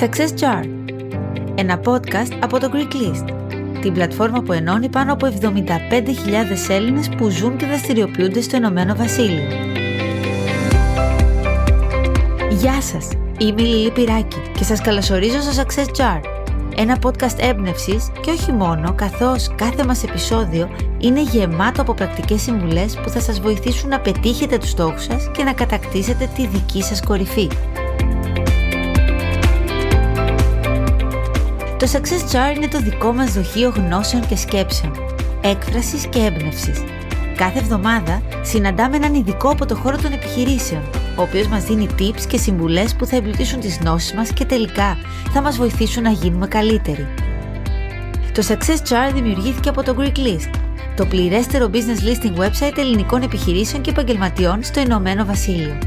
Success Jar Ένα podcast από το Greek List Την πλατφόρμα που ενώνει πάνω από 75.000 Έλληνες που ζουν και δραστηριοποιούνται στο Ηνωμένο Βασίλειο. Γεια σας! Είμαι η Λίλη Πυράκη και σας καλωσορίζω στο Success Jar ένα podcast έμπνευσης και όχι μόνο, καθώς κάθε μας επεισόδιο είναι γεμάτο από πρακτικές συμβουλές που θα σας βοηθήσουν να πετύχετε τους στόχους σας και να κατακτήσετε τη δική σας κορυφή. Το Success Jar είναι το δικό μας δοχείο γνώσεων και σκέψεων, έκφρασης και έμπνευσης. Κάθε εβδομάδα συναντάμε έναν ειδικό από το χώρο των επιχειρήσεων, ο οποίος μας δίνει tips και συμβουλές που θα εμπλουτίσουν τις γνώσεις μας και τελικά θα μας βοηθήσουν να γίνουμε καλύτεροι. Το Success Chart δημιουργήθηκε από το Greek List, το πληρέστερο business listing website ελληνικών επιχειρήσεων και επαγγελματιών στο Ηνωμένο Βασίλειο.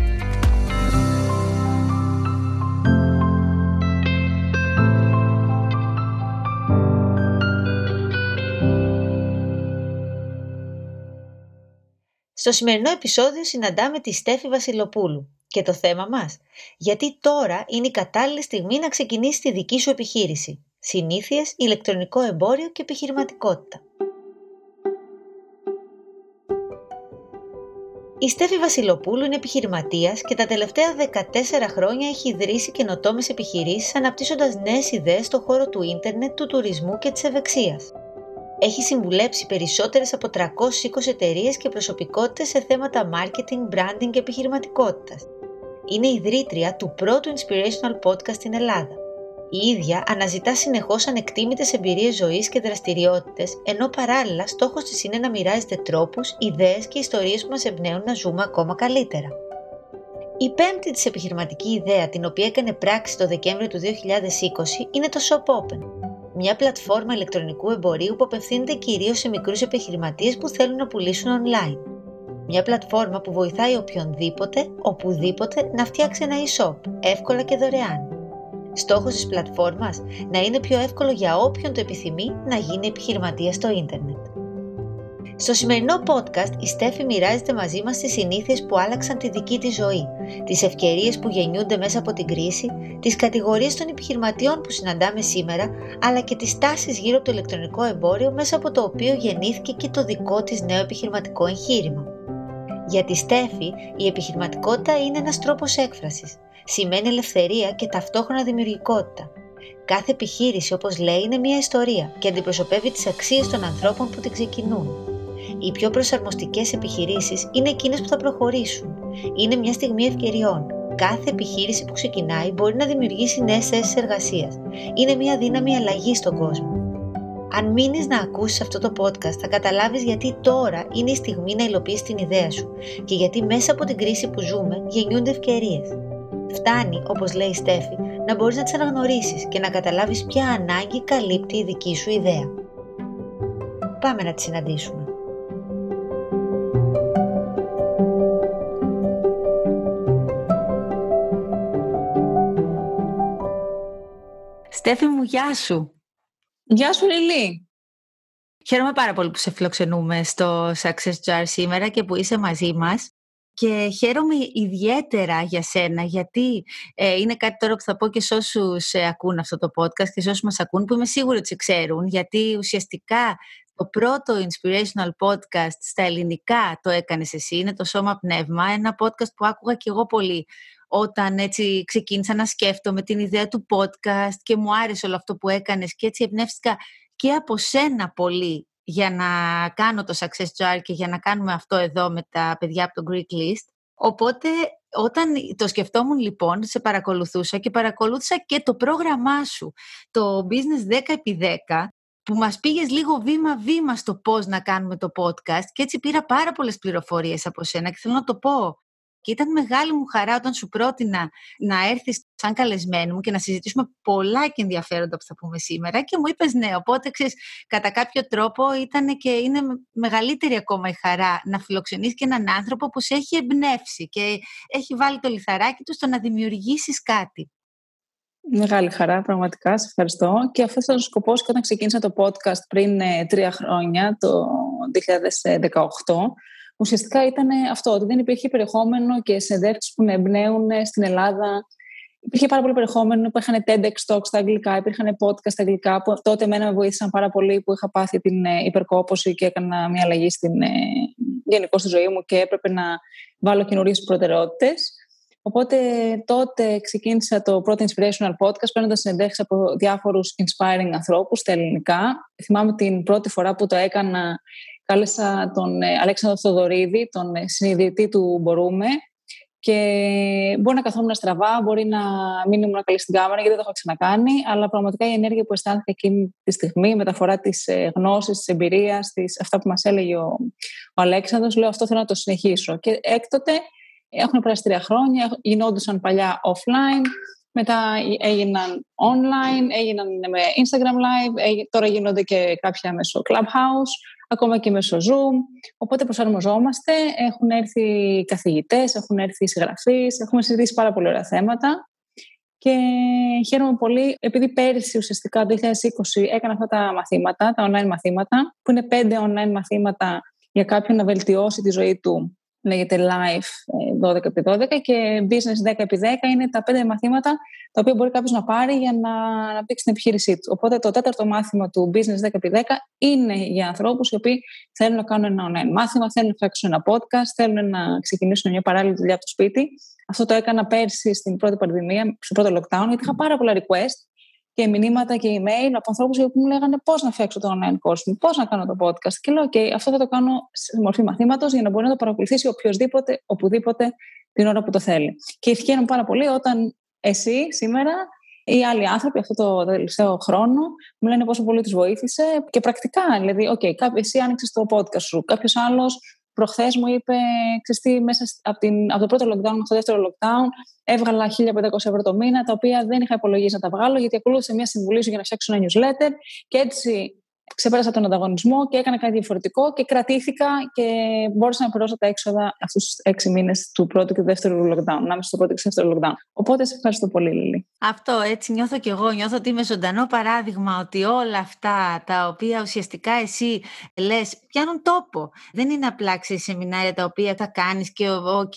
Στο σημερινό επεισόδιο συναντάμε τη Στέφη Βασιλοπούλου και το θέμα μας. Γιατί τώρα είναι η κατάλληλη στιγμή να ξεκινήσει τη δική σου επιχείρηση. Συνήθειες, ηλεκτρονικό εμπόριο και επιχειρηματικότητα. Η Στέφη Βασιλοπούλου είναι επιχειρηματίας και τα τελευταία 14 χρόνια έχει ιδρύσει καινοτόμες επιχειρήσεις αναπτύσσοντας νέες ιδέες στον χώρο του ίντερνετ, του τουρισμού και της ευεξίας. Έχει συμβουλέψει περισσότερες από 320 εταιρείες και προσωπικότητες σε θέματα marketing, branding και επιχειρηματικότητας. Είναι ιδρύτρια του πρώτου inspirational podcast στην Ελλάδα. Η ίδια αναζητά συνεχώς ανεκτήμητες εμπειρίες ζωής και δραστηριότητες, ενώ παράλληλα στόχος της είναι να μοιράζεται τρόπους, ιδέες και ιστορίες που μας εμπνέουν να ζούμε ακόμα καλύτερα. Η πέμπτη της επιχειρηματική ιδέα, την οποία έκανε πράξη το Δεκέμβριο του 2020, είναι το Shop Open, μια πλατφόρμα ηλεκτρονικού εμπορίου που απευθύνεται κυρίως σε μικρούς επιχειρηματίες που θέλουν να πουλήσουν online. Μια πλατφόρμα που βοηθάει οποιονδήποτε, οπουδήποτε να φτιάξει ένα e-shop, εύκολα και δωρεάν. Στόχος της πλατφόρμας; Να είναι πιο εύκολο για όποιον το επιθυμεί να γίνει επιχειρηματία στο ίντερνετ. Στο σημερινό podcast η Στέφη μοιράζεται μαζί μας τις συνήθειες που άλλαξαν τη δική της ζωή, τις ευκαιρίες που γεννιούνται μέσα από την κρίση, τις κατηγορίες των επιχειρηματιών που συναντάμε σήμερα, αλλά και τις τάσεις γύρω από το ηλεκτρονικό εμπόριο μέσα από το οποίο γεννήθηκε και το δικό της νέο επιχειρηματικό εγχείρημα. Για τη Στέφη, η επιχειρηματικότητα είναι ένας τρόπος έκφρασης. Σημαίνει ελευθερία και ταυτόχρονα δημιουργικότητα. Κάθε επιχείρηση, όπως λέει, είναι μια ιστορία και αντιπροσωπεύει τις αξίες των ανθρώπων που την ξεκινούν. Οι πιο προσαρμοστικές επιχειρήσεις είναι εκείνες που θα προχωρήσουν. Είναι μια στιγμή ευκαιριών. Κάθε επιχείρηση που ξεκινάει μπορεί να δημιουργήσει νέες θέσεις εργασίας. Είναι μια δύναμη αλλαγή στον κόσμο. Αν μείνεις να ακούσεις αυτό το podcast, θα καταλάβεις γιατί τώρα είναι η στιγμή να υλοποιήσει την ιδέα σου και γιατί μέσα από την κρίση που ζούμε γεννιούνται ευκαιρίες. Φτάνει, όπως λέει η Στέφη, να μπορείς να τις αναγνωρίσεις και να καταλάβεις ποια ανάγκη καλύπτει η δική σου ιδέα. Πάμε να τη συναντήσουμε. Στέφη μου, γεια σου. Γεια σου Λιλή. Χαίρομαι πάρα πολύ που σε φιλοξενούμε στο Success Jar σήμερα και που είσαι μαζί μας. Και χαίρομαι ιδιαίτερα για σένα, γιατί ε, είναι κάτι τώρα που θα πω και σε όσους ε, ακούν αυτό το podcast και σε όσους μας ακούν, που είμαι σίγουρη ότι σε ξέρουν, γιατί ουσιαστικά το πρώτο inspirational podcast στα ελληνικά το έκανες εσύ, είναι το Σώμα Πνεύμα, ένα podcast που άκουγα και εγώ πολύ όταν έτσι ξεκίνησα να σκέφτομαι την ιδέα του podcast και μου άρεσε όλο αυτό που έκανες και έτσι εμπνεύστηκα και από σένα πολύ για να κάνω το Success Jar και για να κάνουμε αυτό εδώ με τα παιδιά από το Greek List. Οπότε όταν το σκεφτόμουν λοιπόν, σε παρακολουθούσα και παρακολούθησα και το πρόγραμμά σου, το Business 10x10, που μας πήγες λίγο βήμα-βήμα στο πώς να κάνουμε το podcast και έτσι πήρα πάρα πολλές πληροφορίες από σένα και θέλω να το πω και ήταν μεγάλη μου χαρά όταν σου πρότεινα να έρθεις σαν καλεσμένο μου και να συζητήσουμε πολλά και ενδιαφέροντα που θα πούμε σήμερα και μου είπες ναι, οπότε ξέρεις, κατά κάποιο τρόπο ήταν και είναι μεγαλύτερη ακόμα η χαρά να φιλοξενείς και έναν άνθρωπο που σε έχει εμπνεύσει και έχει βάλει το λιθαράκι του στο να δημιουργήσεις κάτι. Μεγάλη χαρά, πραγματικά. Σε ευχαριστώ. Και αυτός ήταν ο σκοπός και όταν ξεκίνησα το podcast πριν ε, τρία χρόνια, το 2018, ουσιαστικά ήταν αυτό, ότι δεν υπήρχε περιεχόμενο και συνεντεύξει που να εμπνέουν στην Ελλάδα. Υπήρχε πάρα πολύ περιεχόμενο που είχαν TEDx Talks στα αγγλικά, υπήρχαν podcast στα αγγλικά, που τότε εμένα με βοήθησαν πάρα πολύ που είχα πάθει την ε, υπερκόπωση και έκανα μια αλλαγή στην, ε, γενικώ στη ζωή μου και έπρεπε να βάλω καινούριες προτεραιότητες. Οπότε τότε ξεκίνησα το πρώτο Inspirational Podcast παίρνοντας συνεντεύξεις από διάφορους inspiring ανθρώπους στα ελληνικά. Θυμάμαι την πρώτη φορά που το έκανα, κάλεσα τον ε, Αλέξανδρο Θοδωρίδη, τον ε, συνειδητή του Μπορούμε. Και μπορεί να καθόμουν στραβά, μπορεί να μην ήμουν καλή στην κάμερα, γιατί δεν το έχω ξανακάνει. Αλλά πραγματικά η ενέργεια που αισθάνθηκα εκείνη τη στιγμή, η μεταφορά της ε, γνώσης, της εμπειρίας, αυτά που μας έλεγε ο, ο Αλέξανδρος, λέω αυτό θέλω να το συνεχίσω. Και έκτοτε έχουν περάσει τρία χρόνια, γινόντουσαν παλιά offline, μετά έγιναν online, έγιναν με Instagram Live, τώρα γίνονται και κάποια μέσω Clubhouse, ακόμα και μέσω Zoom. Οπότε προσαρμοζόμαστε, έχουν έρθει καθηγητές, έχουν έρθει συγγραφείς, έχουμε συζητήσει πάρα πολύ ωραία θέματα. Και χαίρομαι πολύ, επειδή πέρυσι ουσιαστικά το 2020 έκανα αυτά τα μαθήματα, τα online μαθήματα, που είναι πέντε online μαθήματα για κάποιον να βελτιώσει τη ζωή του λέγεται Life 12x12 ε, και Business 10x10 είναι τα πέντε μαθήματα τα οποία μπορεί κάποιος να πάρει για να αναπτύξει την επιχείρησή του. Οπότε το τέταρτο μάθημα του Business 10x10 είναι για ανθρώπους οι οποίοι θέλουν να κάνουν ένα online μάθημα, θέλουν να φτιάξουν ένα podcast, θέλουν να ξεκινήσουν μια παράλληλη δουλειά από το σπίτι. Αυτό το έκανα πέρσι στην πρώτη πανδημία, στο πρώτο lockdown, γιατί είχα πάρα πολλά request και μηνύματα και email από ανθρώπους που μου λέγανε πώς να φτιάξω το online course μου, πώς να κάνω το podcast. Και λέω: OK, αυτό θα το κάνω σε μορφή μαθήματος για να μπορεί να το παρακολουθήσει οποιοδήποτε, οπουδήποτε την ώρα που το θέλει. Και ευχαριστώ πάρα πολύ όταν εσύ σήμερα ή άλλοι άνθρωποι αυτό το τελευταίο χρόνο μου λένε πόσο πολύ τους βοήθησε και πρακτικά. Δηλαδή, OK, εσύ άνοιξες το podcast σου, κάποιος άλλος Προχθές μου είπε, ξέρεις μέσα από, την, από το πρώτο lockdown μέχρι το δεύτερο lockdown, έβγαλα 1500 ευρώ το μήνα, τα οποία δεν είχα υπολογίσει να τα βγάλω, γιατί ακολούθησε μια συμβουλή σου για να φτιάξω ένα newsletter. Και έτσι ξεπέρασα τον ανταγωνισμό και έκανα κάτι διαφορετικό και κρατήθηκα και μπόρεσα να πληρώσω τα έξοδα αυτούς τους έξι μήνες του πρώτου και του δεύτερου lockdown, ανάμεσα στο πρώτο και στο δεύτερο lockdown. Οπότε σε ευχαριστώ πολύ, Λίλη. Αυτό έτσι νιώθω κι εγώ. Νιώθω ότι είμαι ζωντανό παράδειγμα ότι όλα αυτά τα οποία ουσιαστικά εσύ λες πιάνουν τόπο. Δεν είναι απλά σεμινάρια τα οποία θα κάνεις και οκ,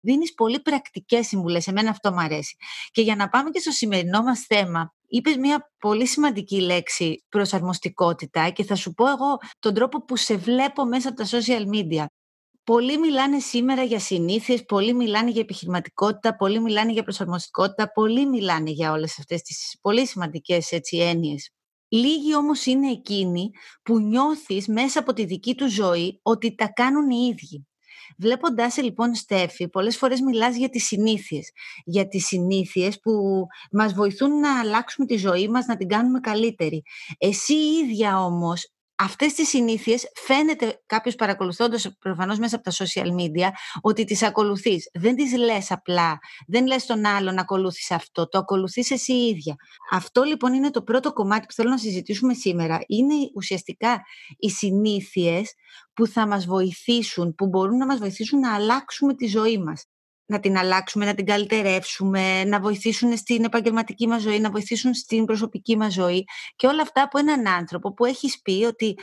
δίνεις πολύ πρακτικές συμβουλές. Εμένα αυτό μου αρέσει. Και για να πάμε και στο σημερινό μας θέμα, Είπες μια πολύ σημαντική λέξη προσαρμοστικότητα και θα σου πω εγώ τον τρόπο που σε βλέπω μέσα από τα social media. Πολλοί μιλάνε σήμερα για συνήθειες, πολλοί μιλάνε για επιχειρηματικότητα, πολλοί μιλάνε για προσαρμοστικότητα, πολλοί μιλάνε για όλες αυτές τις πολύ σημαντικές έτσι, έννοιες. Λίγοι όμως είναι εκείνοι που νιώθεις μέσα από τη δική τους ζωή ότι τα κάνουν οι ίδιοι. Βλέποντάς σε λοιπόν Στέφη, πολλές φορές μιλάς για τις συνήθειες. Για τις συνήθειες που μας βοηθούν να αλλάξουμε τη ζωή μας, να την κάνουμε καλύτερη. Εσύ ίδια όμως αυτές τις συνήθειες φαίνεται κάποιος παρακολουθώντας προφανώς μέσα από τα social media ότι τις ακολουθείς. Δεν τις λες απλά, δεν λες τον άλλον να ακολουθείς αυτό, το ακολουθείς εσύ ίδια. Αυτό λοιπόν είναι το πρώτο κομμάτι που θέλω να συζητήσουμε σήμερα. Είναι ουσιαστικά οι συνήθειες που θα μας βοηθήσουν, που μπορούν να μας βοηθήσουν να αλλάξουμε τη ζωή μας να την αλλάξουμε, να την καλυτερεύσουμε, να βοηθήσουν στην επαγγελματική μας ζωή, να βοηθήσουν στην προσωπική μας ζωή και όλα αυτά από έναν άνθρωπο που έχεις πει ότι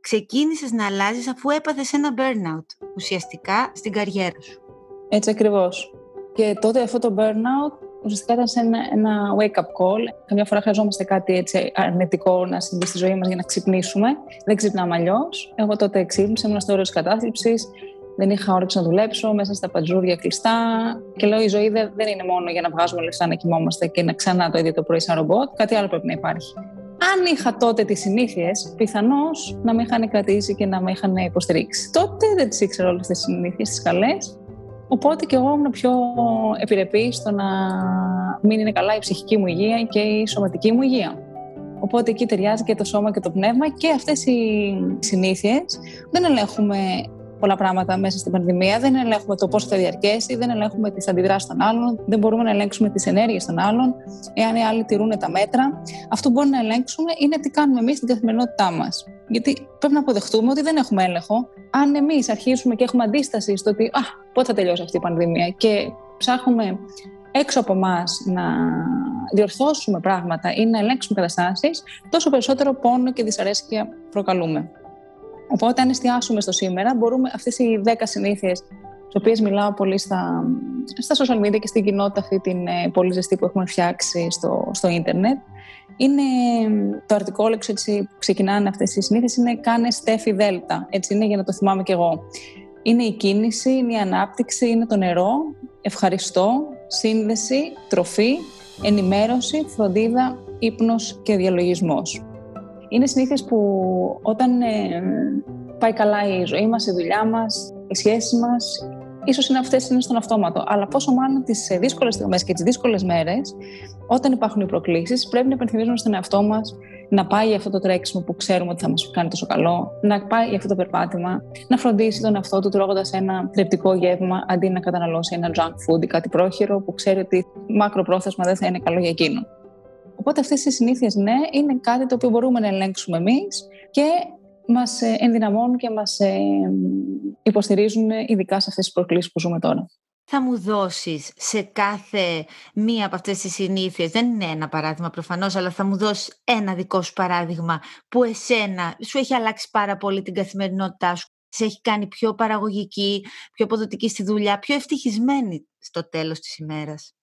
ξεκίνησες να αλλάζεις αφού έπαθες ένα burnout ουσιαστικά στην καριέρα σου. Έτσι ακριβώς. Και τότε αυτό το burnout ουσιαστικά ήταν σε ένα, ένα wake-up call. Καμιά φορά χρειαζόμαστε κάτι έτσι αρνητικό να συμβεί στη ζωή μας για να ξυπνήσουμε. Δεν ξυπνάμε αλλιώς. Εγώ τότε ξύπνησα, ήμουν στο όριο τη κατάθλιψης δεν είχα όρεξη να δουλέψω μέσα στα παντζούρια κλειστά. Και λέω: Η ζωή δεν, είναι μόνο για να βγάζουμε λεφτά, να κοιμόμαστε και να ξανά το ίδιο το πρωί σαν ρομπότ. Κάτι άλλο πρέπει να υπάρχει. Αν είχα τότε τις συνήθειες, πιθανώς να με είχαν κρατήσει και να με είχαν υποστηρίξει. Τότε δεν τις ήξερα όλες τις συνήθειες, τις καλές. Οπότε και εγώ ήμουν πιο επιρρεπής στο να μην είναι καλά η ψυχική μου υγεία και η σωματική μου υγεία. Οπότε εκεί ταιριάζει και το σώμα και το πνεύμα και αυτές οι συνήθειες δεν ελέγχουμε πολλά πράγματα μέσα στην πανδημία. Δεν ελέγχουμε το πόσο θα διαρκέσει, δεν ελέγχουμε τις αντιδράσεις των άλλων, δεν μπορούμε να ελέγξουμε τις ενέργειες των άλλων, εάν οι άλλοι τηρούν τα μέτρα. Αυτό που μπορούμε να ελέγξουμε είναι τι κάνουμε εμείς στην καθημερινότητά μας. Γιατί πρέπει να αποδεχτούμε ότι δεν έχουμε έλεγχο. Αν εμείς αρχίσουμε και έχουμε αντίσταση στο ότι Α, πότε θα τελειώσει αυτή η πανδημία και ψάχνουμε έξω από εμάς να διορθώσουμε πράγματα ή να ελέγξουμε καταστάσεις, τόσο περισσότερο πόνο και δυσαρέσκεια προκαλούμε. Οπότε, αν εστιάσουμε στο σήμερα, μπορούμε αυτές οι 10 συνήθειες, τις οποίες μιλάω πολύ στα, στα social media και στην κοινότητα αυτή την ε, πολύ ζεστή που έχουμε φτιάξει στο, στο ίντερνετ, είναι το αρτικόλεξο έτσι που ξεκινάνε αυτές οι συνήθειες είναι κάνε στέφη δέλτα, έτσι είναι για να το θυμάμαι κι εγώ. Είναι η κίνηση, είναι η ανάπτυξη, είναι το νερό, ευχαριστώ, σύνδεση, τροφή, ενημέρωση, φροντίδα, ύπνος και διαλογισμός. Είναι συνήθειες που όταν ε, πάει καλά η ζωή μας, η δουλειά μας, οι σχέσεις μας, ίσως είναι αυτές είναι στον αυτόματο. Αλλά πόσο μάλλον τις ε, δύσκολες στιγμές και τις δύσκολες μέρες, όταν υπάρχουν οι προκλήσεις, πρέπει να υπενθυμίζουμε στον εαυτό μας να πάει για αυτό το τρέξιμο που ξέρουμε ότι θα μας κάνει τόσο καλό, να πάει για αυτό το περπάτημα, να φροντίσει τον εαυτό του τρώγοντας ένα θρεπτικό γεύμα αντί να καταναλώσει ένα junk food ή κάτι πρόχειρο που ξέρει ότι μακροπρόθεσμα δεν θα είναι καλό για εκείνο. Οπότε αυτές οι συνήθειες, ναι, είναι κάτι το οποίο μπορούμε να ελέγξουμε εμείς και μας ε, ενδυναμώνουν και μας ε, υποστηρίζουν ειδικά σε αυτές τις προκλήσεις που ζούμε τώρα θα μου δώσεις σε κάθε μία από αυτές τις συνήθειες, δεν είναι ένα παράδειγμα προφανώς, αλλά θα μου δώσεις ένα δικό σου παράδειγμα που εσένα σου έχει αλλάξει πάρα πολύ την καθημερινότητά σου, σε έχει κάνει πιο παραγωγική, πιο αποδοτική στη δουλειά, πιο ευτυχισμένη στο τέλος της ημέρας.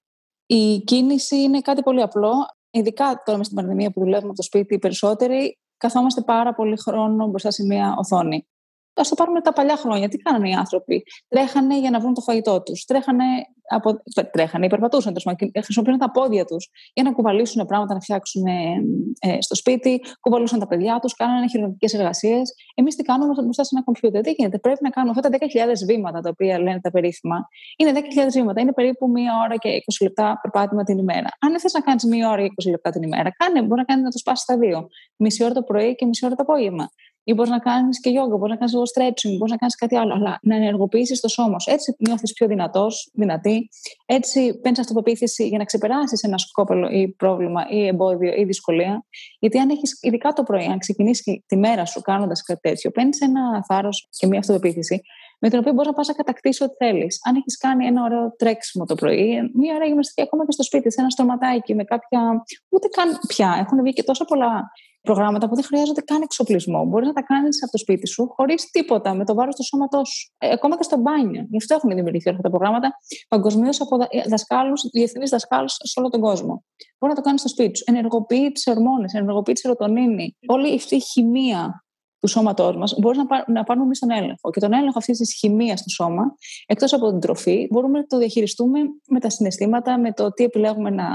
Η κίνηση είναι κάτι πολύ απλό, ειδικά τώρα με στην πανδημία που δουλεύουμε από το σπίτι οι περισσότεροι, καθόμαστε πάρα πολύ χρόνο μπροστά σε μια οθόνη. Α το πάρουμε τα παλιά χρόνια. Τι κάνανε οι άνθρωποι; Τρέχανε για να βρουν το φαγητό τους. Τρέχανε, από... τρέχανε, υπερπατούσαν, χρησιμοποιούσαν τα πόδια τους για να κουβαλήσουν πράγματα να φτιάξουν ε, ε, στο σπίτι, κουβαλούσαν τα παιδιά τους, κάνανε χειρουργικές εργασίες. Εμείς τι κάνουμε μπροστά σε ένα κομπιούτερ; Τι γίνεται, πρέπει να κάνουμε αυτά τα 10.000 βήματα τα οποία λένε τα περίφημα. Είναι 10.000 βήματα, είναι περίπου μία ώρα και 20 λεπτά περπάτημα την ημέρα. Αν δεν θες να κάνεις μία ώρα και 20 λεπτά την ημέρα, κάνε, μπορεί να κάνεις να το σπάσεις στα δύο. Μισή ώρα το πρωί και μισή ώρα το απόγευμα ή μπορείς να κάνεις και yoga, μπορείς να κάνεις λίγο stretching, μπορείς να κάνεις κάτι άλλο. Αλλά να ενεργοποιήσεις το σώμα σου. Έτσι νιώθεις πιο δυνατός, δυνατή. Έτσι παίρνεις αυτοπεποίθηση για να ξεπεράσεις ένα σκόπελο ή πρόβλημα ή εμπόδιο ή δυσκολία. Γιατί αν έχεις, ειδικά το πρωί, αν ξεκινήσεις τη μέρα σου κάνοντας κάτι τέτοιο, παίρνεις ένα θάρρος και μια αυτοπεποίθηση με την οποία μπορείς να πας να κατακτήσεις ό,τι θέλεις. Αν έχεις κάνει ένα ωραίο τρέξιμο το πρωί, μία ώρα γυμναστική ακόμα και στο σπίτι, σε ένα στοματάκι με κάποια. ούτε καν πια. Έχουν βγει και τόσα πολλά προγράμματα που δεν χρειάζονται καν εξοπλισμό. Μπορείς να τα κάνεις από το σπίτι σου χωρίς τίποτα, με το βάρος του σώματός σου. Ε, ακόμα και στο μπάνιο. Γι' αυτό έχουμε δημιουργηθεί αυτά τα προγράμματα παγκοσμίως από δασκάλους, διεθνείς δασκάλους σε όλο τον κόσμο. Μπορείς να το κάνεις στο σπίτι σου. Ενεργοποιεί τις ορμόνες, ενεργοποιεί τη σερωτονίνη. Όλη αυτή η χημεία του σώματός μας μπορείς να, πάρ, να πάρουμε εμείς τον έλεγχο. Και τον έλεγχο αυτής της χημία στο σώμα, εκτός από την τροφή, μπορούμε να το διαχειριστούμε με τα συναισθήματα, με το τι επιλέγουμε να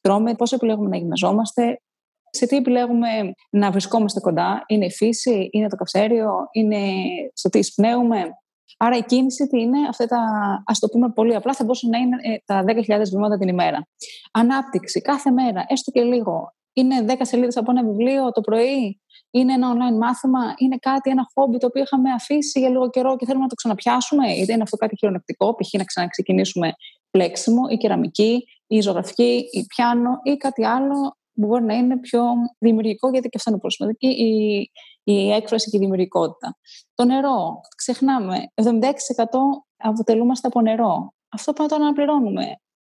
τρώμε, πώς επιλέγουμε να γυμναζόμαστε, σε τι επιλέγουμε να βρισκόμαστε κοντά; Είναι η φύση, είναι το καυσέριο, είναι στο τι εισπνέουμε; Άρα η κίνηση τι είναι, αυτά τα, ας το πούμε πολύ απλά, θα μπορούσε να είναι ε, τα 10.000 βήματα την ημέρα. Ανάπτυξη, κάθε μέρα, έστω και λίγο. Είναι 10 σελίδες από ένα βιβλίο το πρωί, είναι ένα online μάθημα, είναι κάτι, ένα χόμπι το οποίο είχαμε αφήσει για λίγο καιρό και θέλουμε να το ξαναπιάσουμε, είτε είναι αυτό κάτι χειρονακτικό, π.χ. να ξαναξεκινήσουμε πλέξιμο ή κεραμική ή ζωγραφική ή πιάνο ή κάτι άλλο; που μπορεί να είναι πιο δημιουργικό, γιατί και αυτό είναι πολύ σημαντικό, η, η έκφραση και η δημιουργικότητα. Το νερό, ξεχνάμε, 76% αποτελούμαστε από νερό. Αυτό πρέπει να το αναπληρώνουμε.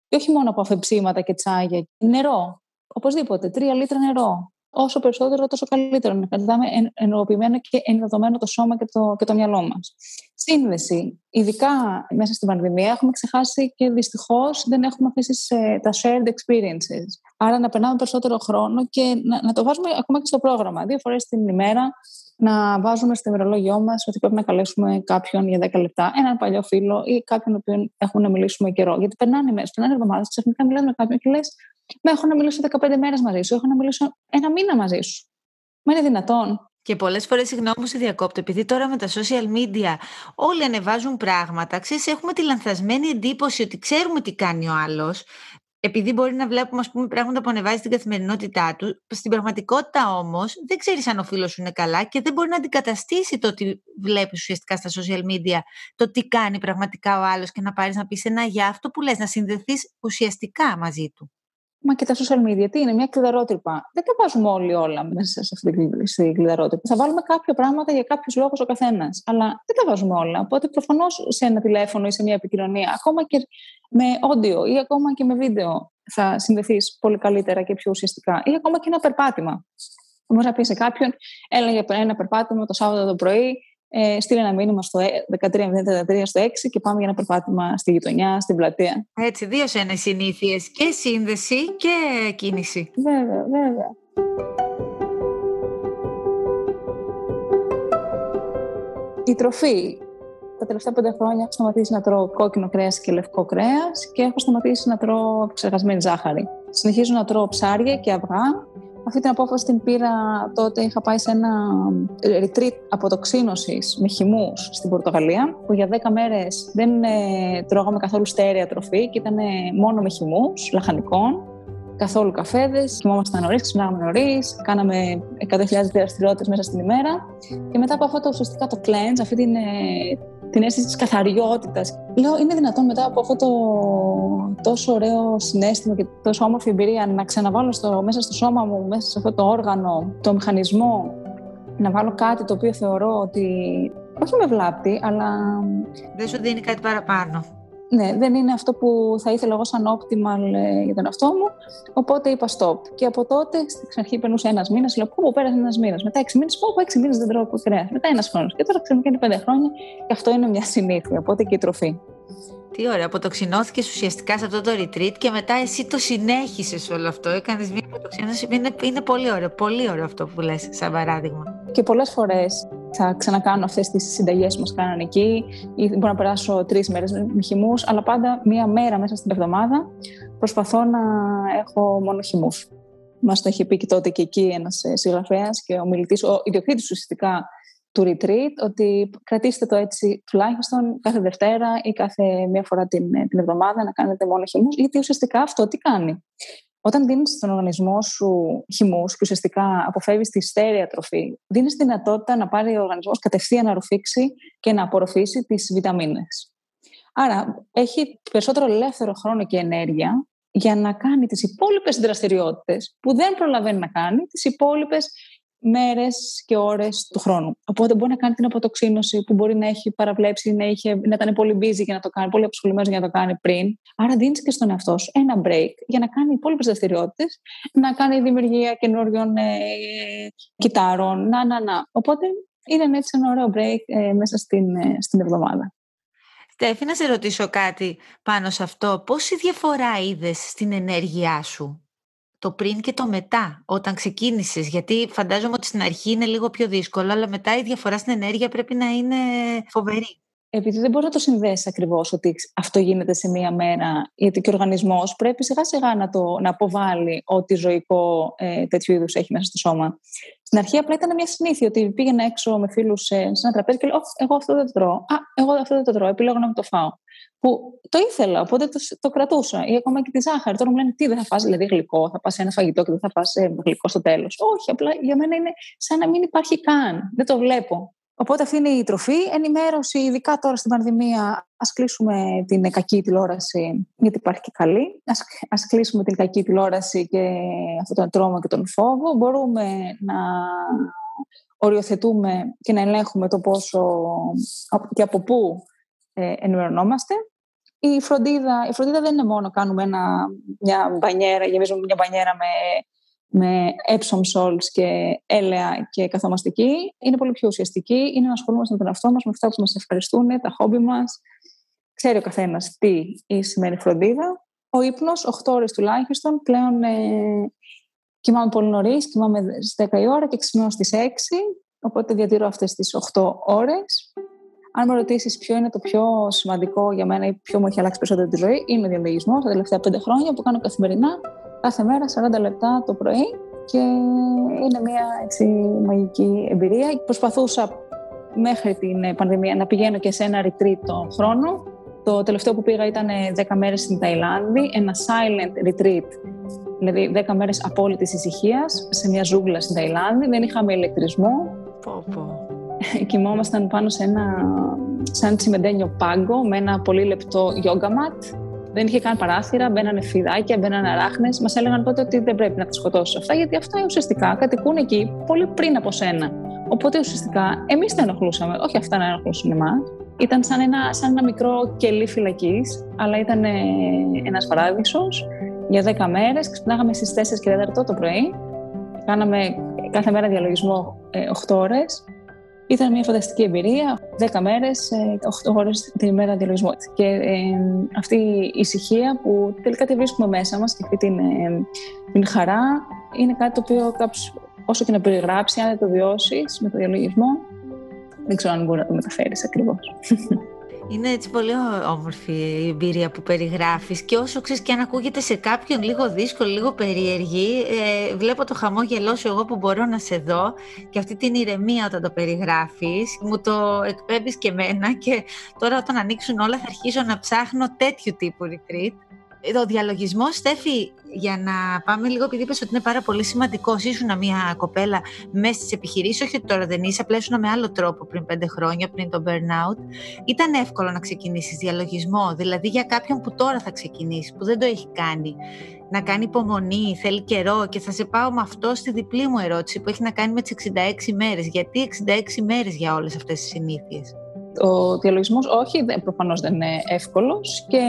Και όχι μόνο από αφεψίματα και τσάγια. Νερό, οπωσδήποτε, τρία λίτρα νερό όσο περισσότερο, τόσο καλύτερο. Να κρατάμε ενεργοποιημένο και ενδεδομένο το σώμα και το, και το μυαλό μας. Σύνδεση. Ειδικά μέσα στην πανδημία έχουμε ξεχάσει και δυστυχώς δεν έχουμε αφήσει τα shared experiences. Άρα να περνάμε περισσότερο χρόνο και να, να το βάζουμε ακόμα και στο πρόγραμμα. Δύο φορές την ημέρα να βάζουμε στο ημερολόγιό μας ότι πρέπει να καλέσουμε κάποιον για 10 λεπτά, έναν παλιό φίλο ή κάποιον που έχουμε να μιλήσουμε καιρό. Γιατί περνάνε μέρες, περνάνε εβδομάδες, ξαφνικά μιλάμε με κάποιον και λες: Μα έχω να μιλήσω 15 μέρες μαζί σου, έχω να μιλήσω ένα μήνα μαζί σου. Μα είναι δυνατόν. Και πολλές φορές, συγγνώμη που σε διακόπτω, επειδή τώρα με τα social media όλοι ανεβάζουν πράγματα, ξέρεις, έχουμε τη λανθασμένη εντύπωση ότι ξέρουμε τι κάνει ο άλλος, επειδή μπορεί να βλέπουμε ας πούμε, πράγματα που ανεβάζει στην καθημερινότητά του, στην πραγματικότητα όμως δεν ξέρεις αν ο φίλος σου είναι καλά και δεν μπορεί να αντικαταστήσει το ότι βλέπεις ουσιαστικά στα social media το τι κάνει πραγματικά ο άλλος και να πάρεις να πεις ένα για αυτό που λες, να συνδεθείς ουσιαστικά μαζί του. Μα και τα social media, τι είναι, μια κλειδαρότρυπα. Δεν τα βάζουμε όλοι όλα μέσα σε αυτή την κλειδαρότρυπα. Θα βάλουμε κάποια πράγματα για κάποιους λόγους ο καθένας. Αλλά δεν τα βάζουμε όλα. Οπότε προφανώς σε ένα τηλέφωνο ή σε μια επικοινωνία, ακόμα και με audio ή ακόμα και με βίντεο, θα συνδεθείς πολύ καλύτερα και πιο ουσιαστικά. Ή ακόμα και ένα περπάτημα. Μπορεί να πεις σε κάποιον, έλεγε ένα περπάτημα το Σάββατο το πρωί, ε, στείλε ένα μήνυμα στο 13.033 στο 6 και πάμε για ένα περπάτημα στη γειτονιά, στην πλατεία. Έτσι, δύο σε ένα συνήθειες και σύνδεση και κίνηση. Βέβαια, βέβαια. Η τροφή. Τα τελευταία πέντε χρόνια έχω σταματήσει να τρώω κόκκινο κρέας και λευκό κρέας και έχω σταματήσει να τρώω επεξεργασμένη ζάχαρη. Συνεχίζω να τρώω ψάρια και αυγά αυτή την απόφαση την πήρα τότε, είχα πάει σε ένα retreat αποτοξίνωσης με χυμούς στην Πορτογαλία, που για 10 μέρες δεν ε, τρώγαμε καθόλου στέρεα τροφή και ήταν μόνο με χυμούς λαχανικών, καθόλου καφέδες, κοιμόμασταν νωρίς, ξυπνάγαμε νωρίς, κάναμε 100.000 δραστηριότητες μέσα στην ημέρα. Και μετά από αυτό το ουσιαστικά το cleanse, αυτή την, ε, την αίσθηση της καθαριότητας. Λέω, είναι δυνατόν μετά από αυτό το τόσο ωραίο συνέστημα και τόσο όμορφη εμπειρία να ξαναβάλω στο, μέσα στο σώμα μου, μέσα σε αυτό το όργανο, το μηχανισμό, να βάλω κάτι το οποίο θεωρώ ότι όχι με βλάπτει, αλλά... Δεν σου δίνει κάτι παραπάνω ναι, δεν είναι αυτό που θα ήθελα εγώ σαν optimal ε, για τον εαυτό μου. Οπότε είπα stop. Και από τότε, στην αρχή περνούσε ένας μήνας, λέω πού πέρασε ένας μήνας. Μετά έξι μήνες, πού έξι μήνες δεν τρώω κρέα. Μετά ένας χρόνος. Και τώρα είναι πέντε χρόνια. Και αυτό είναι μια συνήθεια. Οπότε και η τροφή. Τι ωραία, αποτοξινώθηκες ουσιαστικά σε αυτό το retreat και μετά εσύ το συνέχισες όλο αυτό. Έκανες μια αποτοξινώση. Είναι, είναι πολύ ωραίο, πολύ ωραίο αυτό που λες, σαν παράδειγμα. Και πολλές φορές θα ξανακάνω αυτές τις συνταγές που μας κάνανε εκεί, ή μπορώ να περάσω τρεις μέρες με χυμούς, αλλά πάντα μία μέρα μέσα στην εβδομάδα προσπαθώ να έχω μόνο χυμούς. Μας το είχε πει και τότε και εκεί ένας ε, συγγραφέας και ο μιλητή, ο ιδιοκτήτης ουσιαστικά του retreat, ότι κρατήστε το έτσι τουλάχιστον κάθε Δευτέρα ή κάθε μία φορά την, ε, την εβδομάδα να κάνετε μόνο χυμούς, γιατί ουσιαστικά αυτό τι κάνει. Όταν δίνεις στον οργανισμό σου χυμούς και ουσιαστικά αποφεύγεις τη στέρεα τροφή, δίνεις δυνατότητα να πάρει ο οργανισμός κατευθείαν να ρουφήξει και να απορροφήσει τις βιταμίνες. Άρα έχει περισσότερο ελεύθερο χρόνο και ενέργεια για να κάνει τις υπόλοιπες δραστηριότητες που δεν προλαβαίνει να κάνει, τις υπόλοιπες μέρες και ώρες του χρόνου. Οπότε μπορεί να κάνει την αποτοξίνωση που μπορεί να έχει παραβλέψει, να, είχε, να ήταν πολύ busy για να το κάνει, πολύ αποσχολημένο για να το κάνει πριν. Άρα δίνεις και στον εαυτό σου ένα break για να κάνει υπόλοιπες δραστηριότητες, να κάνει δημιουργία καινούριων ε, κιτάρων, να, να, να. Οπότε είναι έτσι ένα ωραίο break ε, μέσα στην, ε, στην εβδομάδα. Στέφη, να σε ρωτήσω κάτι πάνω σε αυτό. Πόση διαφορά είδες στην ενέργειά σου; Το πριν και το μετά, όταν ξεκίνησες. Γιατί φαντάζομαι ότι στην αρχή είναι λίγο πιο δύσκολο, αλλά μετά η διαφορά στην ενέργεια πρέπει να είναι φοβερή. Επειδή δεν μπορεί να το συνδέσεις ακριβώς ότι αυτό γίνεται σε μία μέρα, γιατί και ο οργανισμός πρέπει σιγά σιγά να, το, να αποβάλει ό,τι ζωικό ε, τέτοιου είδους έχει μέσα στο σώμα. Στην αρχή απλά ήταν μια συνήθεια ότι πήγαινα έξω με φίλους σε, σε ένα τραπέζι και λέω: Εγώ αυτό δεν το τρώω. Α, εγώ αυτό δεν το τρώω. Επιλέγω να μην το φάω που το ήθελα, οπότε το, το κρατούσα. Ή ακόμα και τη ζάχαρη. Τώρα μου λένε τι δεν θα φας, δηλαδή γλυκό, θα πας σε ένα φαγητό και δεν θα φας ε, γλυκό στο τέλος. Όχι, απλά για μένα είναι σαν να μην υπάρχει καν. Δεν το βλέπω. Οπότε αυτή είναι η τροφή. Ενημέρωση, ειδικά τώρα στην πανδημία, ας κλείσουμε την κακή τηλεόραση, γιατί υπάρχει και καλή. Α κλείσουμε την κακή τηλεόραση και αυτόν τον τρόμο και τον φόβο. Μπορούμε να οριοθετούμε και να ελέγχουμε το πόσο και από πού ε, ενημερωνόμαστε. Η φροντίδα, η φροντίδα δεν είναι μόνο κάνουμε ένα, μια μπανιέρα, γεμίζουμε μια μπανιέρα με, με Epsom salts και έλαια και καθόμαστε εκεί. Είναι πολύ πιο ουσιαστική. Είναι να ασχολούμαστε με τον εαυτό μας, με αυτά που μας ευχαριστούν, τα χόμπι μας. Ξέρει ο καθένας τι σημαίνει φροντίδα. Ο ύπνος, 8 ώρες τουλάχιστον. Πλέον ε, κοιμάμαι πολύ νωρίς, κοιμάμαι στι 10 η ώρα και ξυπνάω στις 6. Οπότε διατηρώ αυτές τις 8 ώρες. Αν με ρωτήσεις ποιο είναι το πιο σημαντικό για μένα ή ποιο μου έχει αλλάξει περισσότερο τη ζωή, είναι ο διαλογισμό τα τελευταία πέντε χρόνια που κάνω καθημερινά, κάθε μέρα 40 λεπτά το πρωί και είναι μια έτσι, μαγική εμπειρία. Προσπαθούσα μέχρι την πανδημία να πηγαίνω και σε ένα retreat το χρόνο. Το τελευταίο που πήγα ήταν 10 μέρες στην Ταϊλάνδη, ένα silent retreat, δηλαδή 10 μέρες απόλυτης ησυχίας σε μια ζούγκλα στην Ταϊλάνδη. Δεν είχαμε ηλεκτρισμό. Πω, πω. κοιμόμασταν πάνω σε ένα σαν τσιμεντένιο πάγκο με ένα πολύ λεπτό yoga mat. Δεν είχε καν παράθυρα, μπαίνανε φιδάκια, μπαίνανε αράχνες. Μας έλεγαν τότε ότι δεν πρέπει να τα σκοτώσει αυτά, γιατί αυτά ουσιαστικά κατοικούν εκεί πολύ πριν από σένα. Οπότε ουσιαστικά εμείς τα ενοχλούσαμε, όχι αυτά να ενοχλούσουν εμάς. Ήταν σαν ένα, σαν ένα μικρό κελί φυλακής, αλλά ήταν ένας παράδεισος για 10 μέρες. Ξυπνάγαμε στις 4 και 4 το πρωί Κάναμε κάθε μέρα διαλογισμό 8 ώρες ήταν μια φανταστική εμπειρία. Δέκα μέρες, 8 ώρες την ημέρα διαλογισμό. Και ε, αυτή η ησυχία που τελικά τη βρίσκουμε μέσα μας και αυτή την, ε, την χαρά είναι κάτι το οποίο κάποιος, όσο και να περιγράψει, αν δεν το βιώσεις με το διαλογισμό, δεν ξέρω αν μπορεί να το μεταφέρεις ακριβώς. Είναι έτσι πολύ όμορφη η εμπειρία που περιγράφεις και όσο ξέρεις και αν ακούγεται σε κάποιον λίγο δύσκολο, λίγο περίεργη, ε, βλέπω το χαμόγελό σου εγώ που μπορώ να σε δω και αυτή την ηρεμία όταν το περιγράφεις, μου το εκπέμπεις και εμένα και τώρα όταν ανοίξουν όλα θα αρχίσω να ψάχνω τέτοιου τύπου retreat ο διαλογισμό, Στέφη, για να πάμε λίγο, επειδή είπες ότι είναι πάρα πολύ σημαντικός, ήσουν μια κοπέλα μέσα στις επιχειρήσεις, όχι ότι τώρα δεν είσαι, απλά ήσουν με άλλο τρόπο πριν πέντε χρόνια, πριν το burnout. Ήταν εύκολο να ξεκινήσεις διαλογισμό, δηλαδή για κάποιον που τώρα θα ξεκινήσει, που δεν το έχει κάνει. Να κάνει υπομονή, θέλει καιρό και θα σε πάω με αυτό στη διπλή μου ερώτηση που έχει να κάνει με τις 66 μέρες. Γιατί 66 μέρες για όλες αυτές τις συνήθειες; Ο διαλογισμός όχι, προφανώς δεν είναι εύκολος και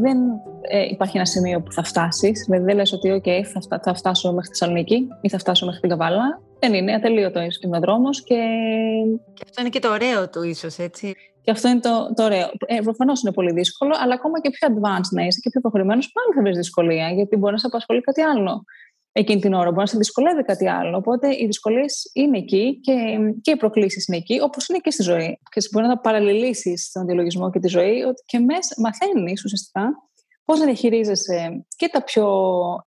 δεν ε, υπάρχει ένα σημείο που θα φτάσεις. Δηλαδή δεν λες ότι okay, θα, θα φτάσω μέχρι τη Θεσσαλονίκη ή θα φτάσω μέχρι την Καβάλα. Δεν είναι ατελείωτο ο δρόμο. Και... και αυτό είναι και το ωραίο του, ίσως έτσι. Και αυτό είναι το, το ωραίο. Ε, Προφανώς είναι πολύ δύσκολο, αλλά ακόμα και πιο advanced να είσαι και πιο προχωρημένος, πάλι θα βρεις δυσκολία, γιατί μπορείς να σε απασχολεί κάτι άλλο εκείνη την ώρα. Μπορεί να σε δυσκολεύει κάτι άλλο. Οπότε οι δυσκολίες είναι εκεί και, και οι προκλήσεις είναι εκεί, όπως είναι και στη ζωή. Και μπορεί να τα παραλληλήσεις στον διαλογισμό και τη ζωή, ότι και μέσα μαθαίνεις ουσιαστικά πώς να διαχειρίζεσαι και τα πιο.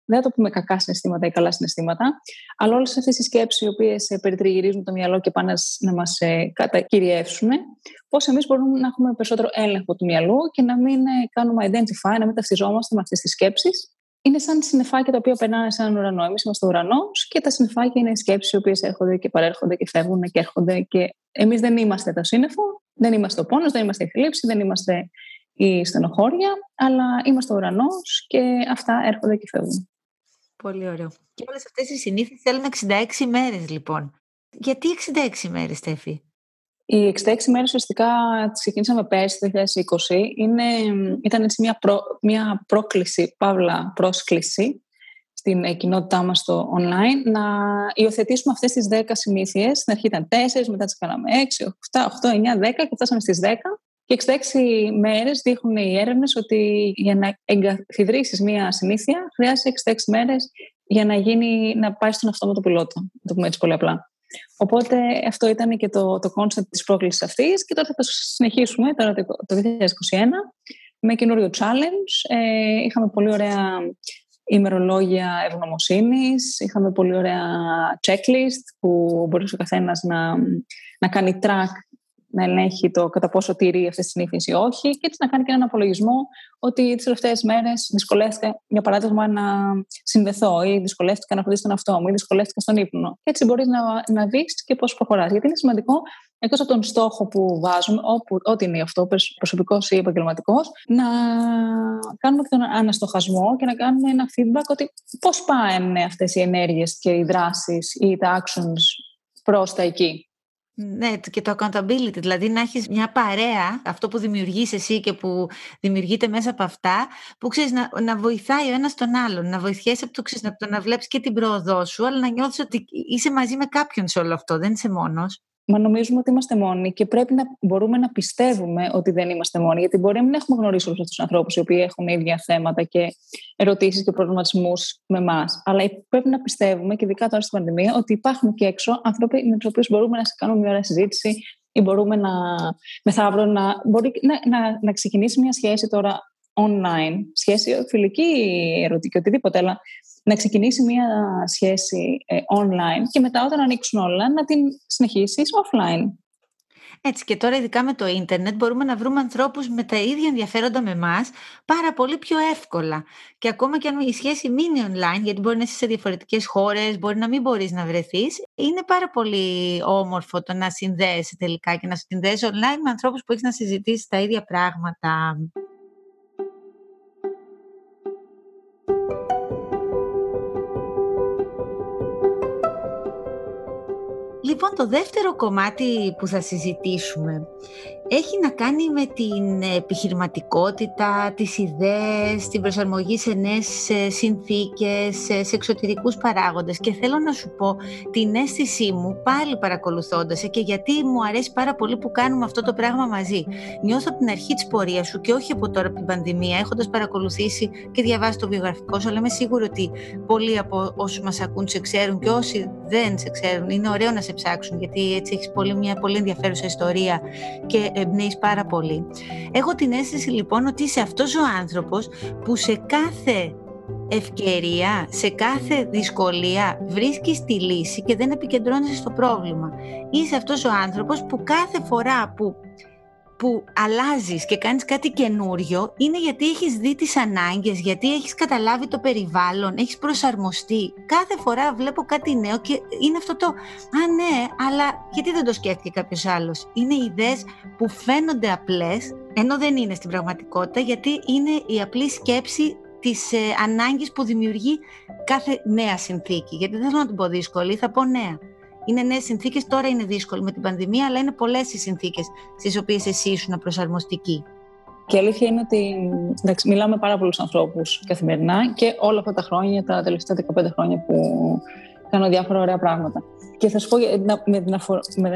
Δεν θα το πούμε κακά συναισθήματα ή καλά συναισθήματα, αλλά όλες αυτές οι σκέψεις οι οποίες περιτριγυρίζουν το μυαλό και πάνε να μας ε, κατακυριεύσουν, πώς εμείς μπορούμε να έχουμε περισσότερο έλεγχο του μυαλού και να μην ε, κάνουμε identify, να μην ταυτιζόμαστε με αυτές τις σκέψεις είναι σαν συννεφάκια τα οποία περνάνε σε έναν ουρανό. Εμείς είμαστε ουρανός και τα συννεφάκια είναι σκέψεις οι οποίες έρχονται και παρέρχονται και φεύγουν και έρχονται. Και εμείς δεν είμαστε το σύννεφο, δεν είμαστε ο πόνος, δεν είμαστε η θλίψη, δεν είμαστε η στενοχώρια, αλλά είμαστε ο ουρανός και αυτά έρχονται και φεύγουν. Πολύ ωραίο. Και όλες αυτές οι συνήθειε θέλουν 66 μέρες, λοιπόν. Γιατί 66 μέρες, Στέφη; Οι 66 μέρες ουσιαστικά τις ξεκίνησαμε πέρσι το 2020. Είναι, ήταν έτσι μια, μια πρόκληση, παύλα πρόσκληση στην κοινότητά μας στο online να υιοθετήσουμε αυτές τις 10 συνήθειες. Στην αρχή ήταν 4, μετά τις κάναμε 6, 8, 8, 9, 10 και φτάσαμε στις 10. Και 66 μέρες δείχνουν οι έρευνες ότι για να εγκαθιδρύσεις μια συνήθεια χρειάζεται 66 μέρες για να, γίνει, να πάει στον αυτόματο πιλότο. Να το πούμε έτσι πολύ απλά. Οπότε αυτό ήταν και το, το concept της πρόκλησης αυτής και τώρα θα το συνεχίσουμε τώρα το 2021 με καινούριο challenge. Ε, είχαμε πολύ ωραία ημερολόγια ευγνωμοσύνης, είχαμε πολύ ωραία checklist που μπορούσε ο καθένας να, να κάνει track να ελέγχει το κατά πόσο τηρεί αυτές τις συνήθειες ή όχι, και έτσι να κάνει και έναν απολογισμό ότι τις τελευταίες μέρες δυσκολεύτηκα, για παράδειγμα, να συνδεθώ, ή δυσκολεύτηκα να φροντίσω τον εαυτό μου, ή δυσκολεύτηκα στον ύπνο. Και έτσι μπορείς να, να δεις και πώς προχωράς. Γιατί είναι σημαντικό, εκτός από τον στόχο που βάζουμε, όπου, ό,τι είναι αυτό, προσωπικός ή επαγγελματικός, να κάνουμε και τον αναστοχασμό και να κάνουμε ένα feedback ότι πώς πάνε αυτές οι ενέργειες και οι δράσεις ή τα actions προς τα εκεί. Ναι, και το accountability, δηλαδή να έχεις μια παρέα, αυτό που δημιουργείς εσύ και που δημιουργείται μέσα από αυτά, που ξέρεις να, να βοηθάει ο ένας τον άλλον, να βοηθιέσαι από το, ξέρεις, να, να βλέπεις και την πρόοδό σου, αλλά να νιώθεις ότι είσαι μαζί με κάποιον σε όλο αυτό, δεν είσαι μόνος. Μα νομίζουμε ότι είμαστε μόνοι και πρέπει να μπορούμε να πιστεύουμε ότι δεν είμαστε μόνοι. Γιατί μπορεί να μην έχουμε γνωρίσει όλους αυτούς τους ανθρώπους οι οποίοι έχουν ίδια θέματα και ερωτήσεις και προβληματισμούς με εμάς. Αλλά πρέπει να πιστεύουμε, και ειδικά τώρα στην πανδημία, ότι υπάρχουν και έξω άνθρωποι με τους οποίους μπορούμε να κάνουμε μια ωραία συζήτηση ή μπορούμε να μεθαύριο να, μπορεί να, να, να ξεκινήσει μια σχέση τώρα online, σχέση φιλική, ερωτική, οτιδήποτε, αλλά να ξεκινήσει μια σχέση ε, online και μετά όταν ανοίξουν όλα να την συνεχίσεις offline. Έτσι και τώρα ειδικά με το ίντερνετ μπορούμε να βρούμε ανθρώπους με τα ίδια ενδιαφέροντα με εμάς πάρα πολύ πιο εύκολα. Και ακόμα και αν η σχέση μείνει online, γιατί μπορεί να είσαι σε διαφορετικές χώρες, μπορεί να μην μπορείς να βρεθείς, είναι πάρα πολύ όμορφο το να συνδέεσαι τελικά και να συνδέεσαι online με ανθρώπους που έχεις να συζητήσεις τα ίδια πράγματα. Λοιπόν, το δεύτερο κομμάτι που θα συζητήσουμε έχει να κάνει με την επιχειρηματικότητα, τις ιδέες, την προσαρμογή σε νέες συνθήκες, σε εξωτερικούς παράγοντες και θέλω να σου πω την αίσθησή μου πάλι παρακολουθώντας και γιατί μου αρέσει πάρα πολύ που κάνουμε αυτό το πράγμα μαζί. Νιώθω από την αρχή της πορείας σου και όχι από τώρα από την πανδημία έχοντας παρακολουθήσει και διαβάσει το βιογραφικό σου αλλά είμαι σίγουρη ότι πολλοί από όσους μας ακούν σε ξέρουν και όσοι δεν σε ξέρουν είναι ωραίο να σε ψάξουν γιατί έτσι έχεις πολύ, μια πολύ ενδιαφέρουσα ιστορία και εμπνέεις πάρα πολύ. Έχω την αίσθηση λοιπόν ότι είσαι αυτός ο άνθρωπος που σε κάθε ευκαιρία, σε κάθε δυσκολία βρίσκεις τη λύση και δεν επικεντρώνεσαι στο πρόβλημα. Είσαι αυτός ο άνθρωπος που κάθε φορά που που αλλάζεις και κάνεις κάτι καινούριο είναι γιατί έχεις δει τις ανάγκες, γιατί έχεις καταλάβει το περιβάλλον, έχεις προσαρμοστεί. Κάθε φορά βλέπω κάτι νέο και είναι αυτό το «Α ναι, αλλά γιατί δεν το σκέφτηκε κάποιος άλλος». Είναι ιδέες που φαίνονται απλές, ενώ δεν είναι στην πραγματικότητα, γιατί είναι η απλή σκέψη της ε, ανάγκης που δημιουργεί κάθε νέα συνθήκη. Γιατί δεν θέλω να την πω δύσκολη, θα πω νέα. Είναι νέες συνθήκες, τώρα είναι δύσκολο με την πανδημία, αλλά είναι πολλές οι συνθήκες στις οποίες εσύ ήσουν προσαρμοστική. Και η αλήθεια είναι ότι εντάξει, μιλάω με πάρα πολλούς ανθρώπους καθημερινά και όλα αυτά τα χρόνια, τα τελευταία 15 χρόνια που κάνω διάφορα ωραία πράγματα. Και θα σου πω με την,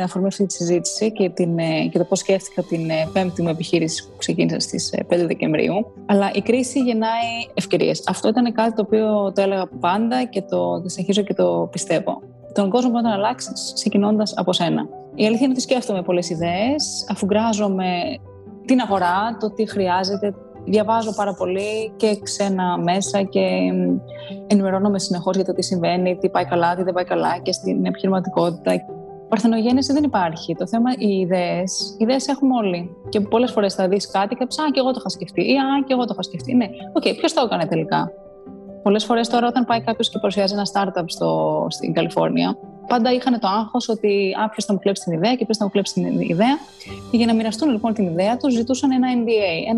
αφορμή αυτή τη συζήτηση και, την, ε, και το πώς σκέφτηκα την ε, πέμπτη μου επιχείρηση που ξεκίνησα στις 5 ε, Δεκεμβρίου. Αλλά η κρίση γεννάει ευκαιρίες. Αυτό ήταν κάτι το οποίο το έλεγα πάντα και το, το συνεχίζω και το πιστεύω τον κόσμο μπορεί να αλλάξεις ξεκινώντας από σένα. Η αλήθεια είναι ότι σκέφτομαι πολλές ιδέες, αφουγκράζομαι την αγορά, το τι χρειάζεται. Διαβάζω πάρα πολύ και ξένα μέσα και ενημερώνομαι συνεχώς για το τι συμβαίνει, τι πάει καλά, τι δεν πάει καλά και στην επιχειρηματικότητα. Παρθενογέννηση δεν υπάρχει. Το θέμα, οι ιδέες, οι ιδέες έχουμε όλοι. Και πολλές φορές θα δεις κάτι και πεις Α, και εγώ το είχα σκεφτεί. Ή Α, και εγώ το είχα σκεφτεί. Ναι, OK, okay, ποιος το έκανε τελικά; Πολλές φορές τώρα, όταν πάει κάποιος και παρουσιάζει ένα startup στο, στην Καλιφόρνια, πάντα είχαν το άγχος ότι ποιος θα μου κλέψει την ιδέα και ποιος θα μου κλέψει την ιδέα. Και για να μοιραστούν λοιπόν την ιδέα τους, ζητούσαν ένα NDA,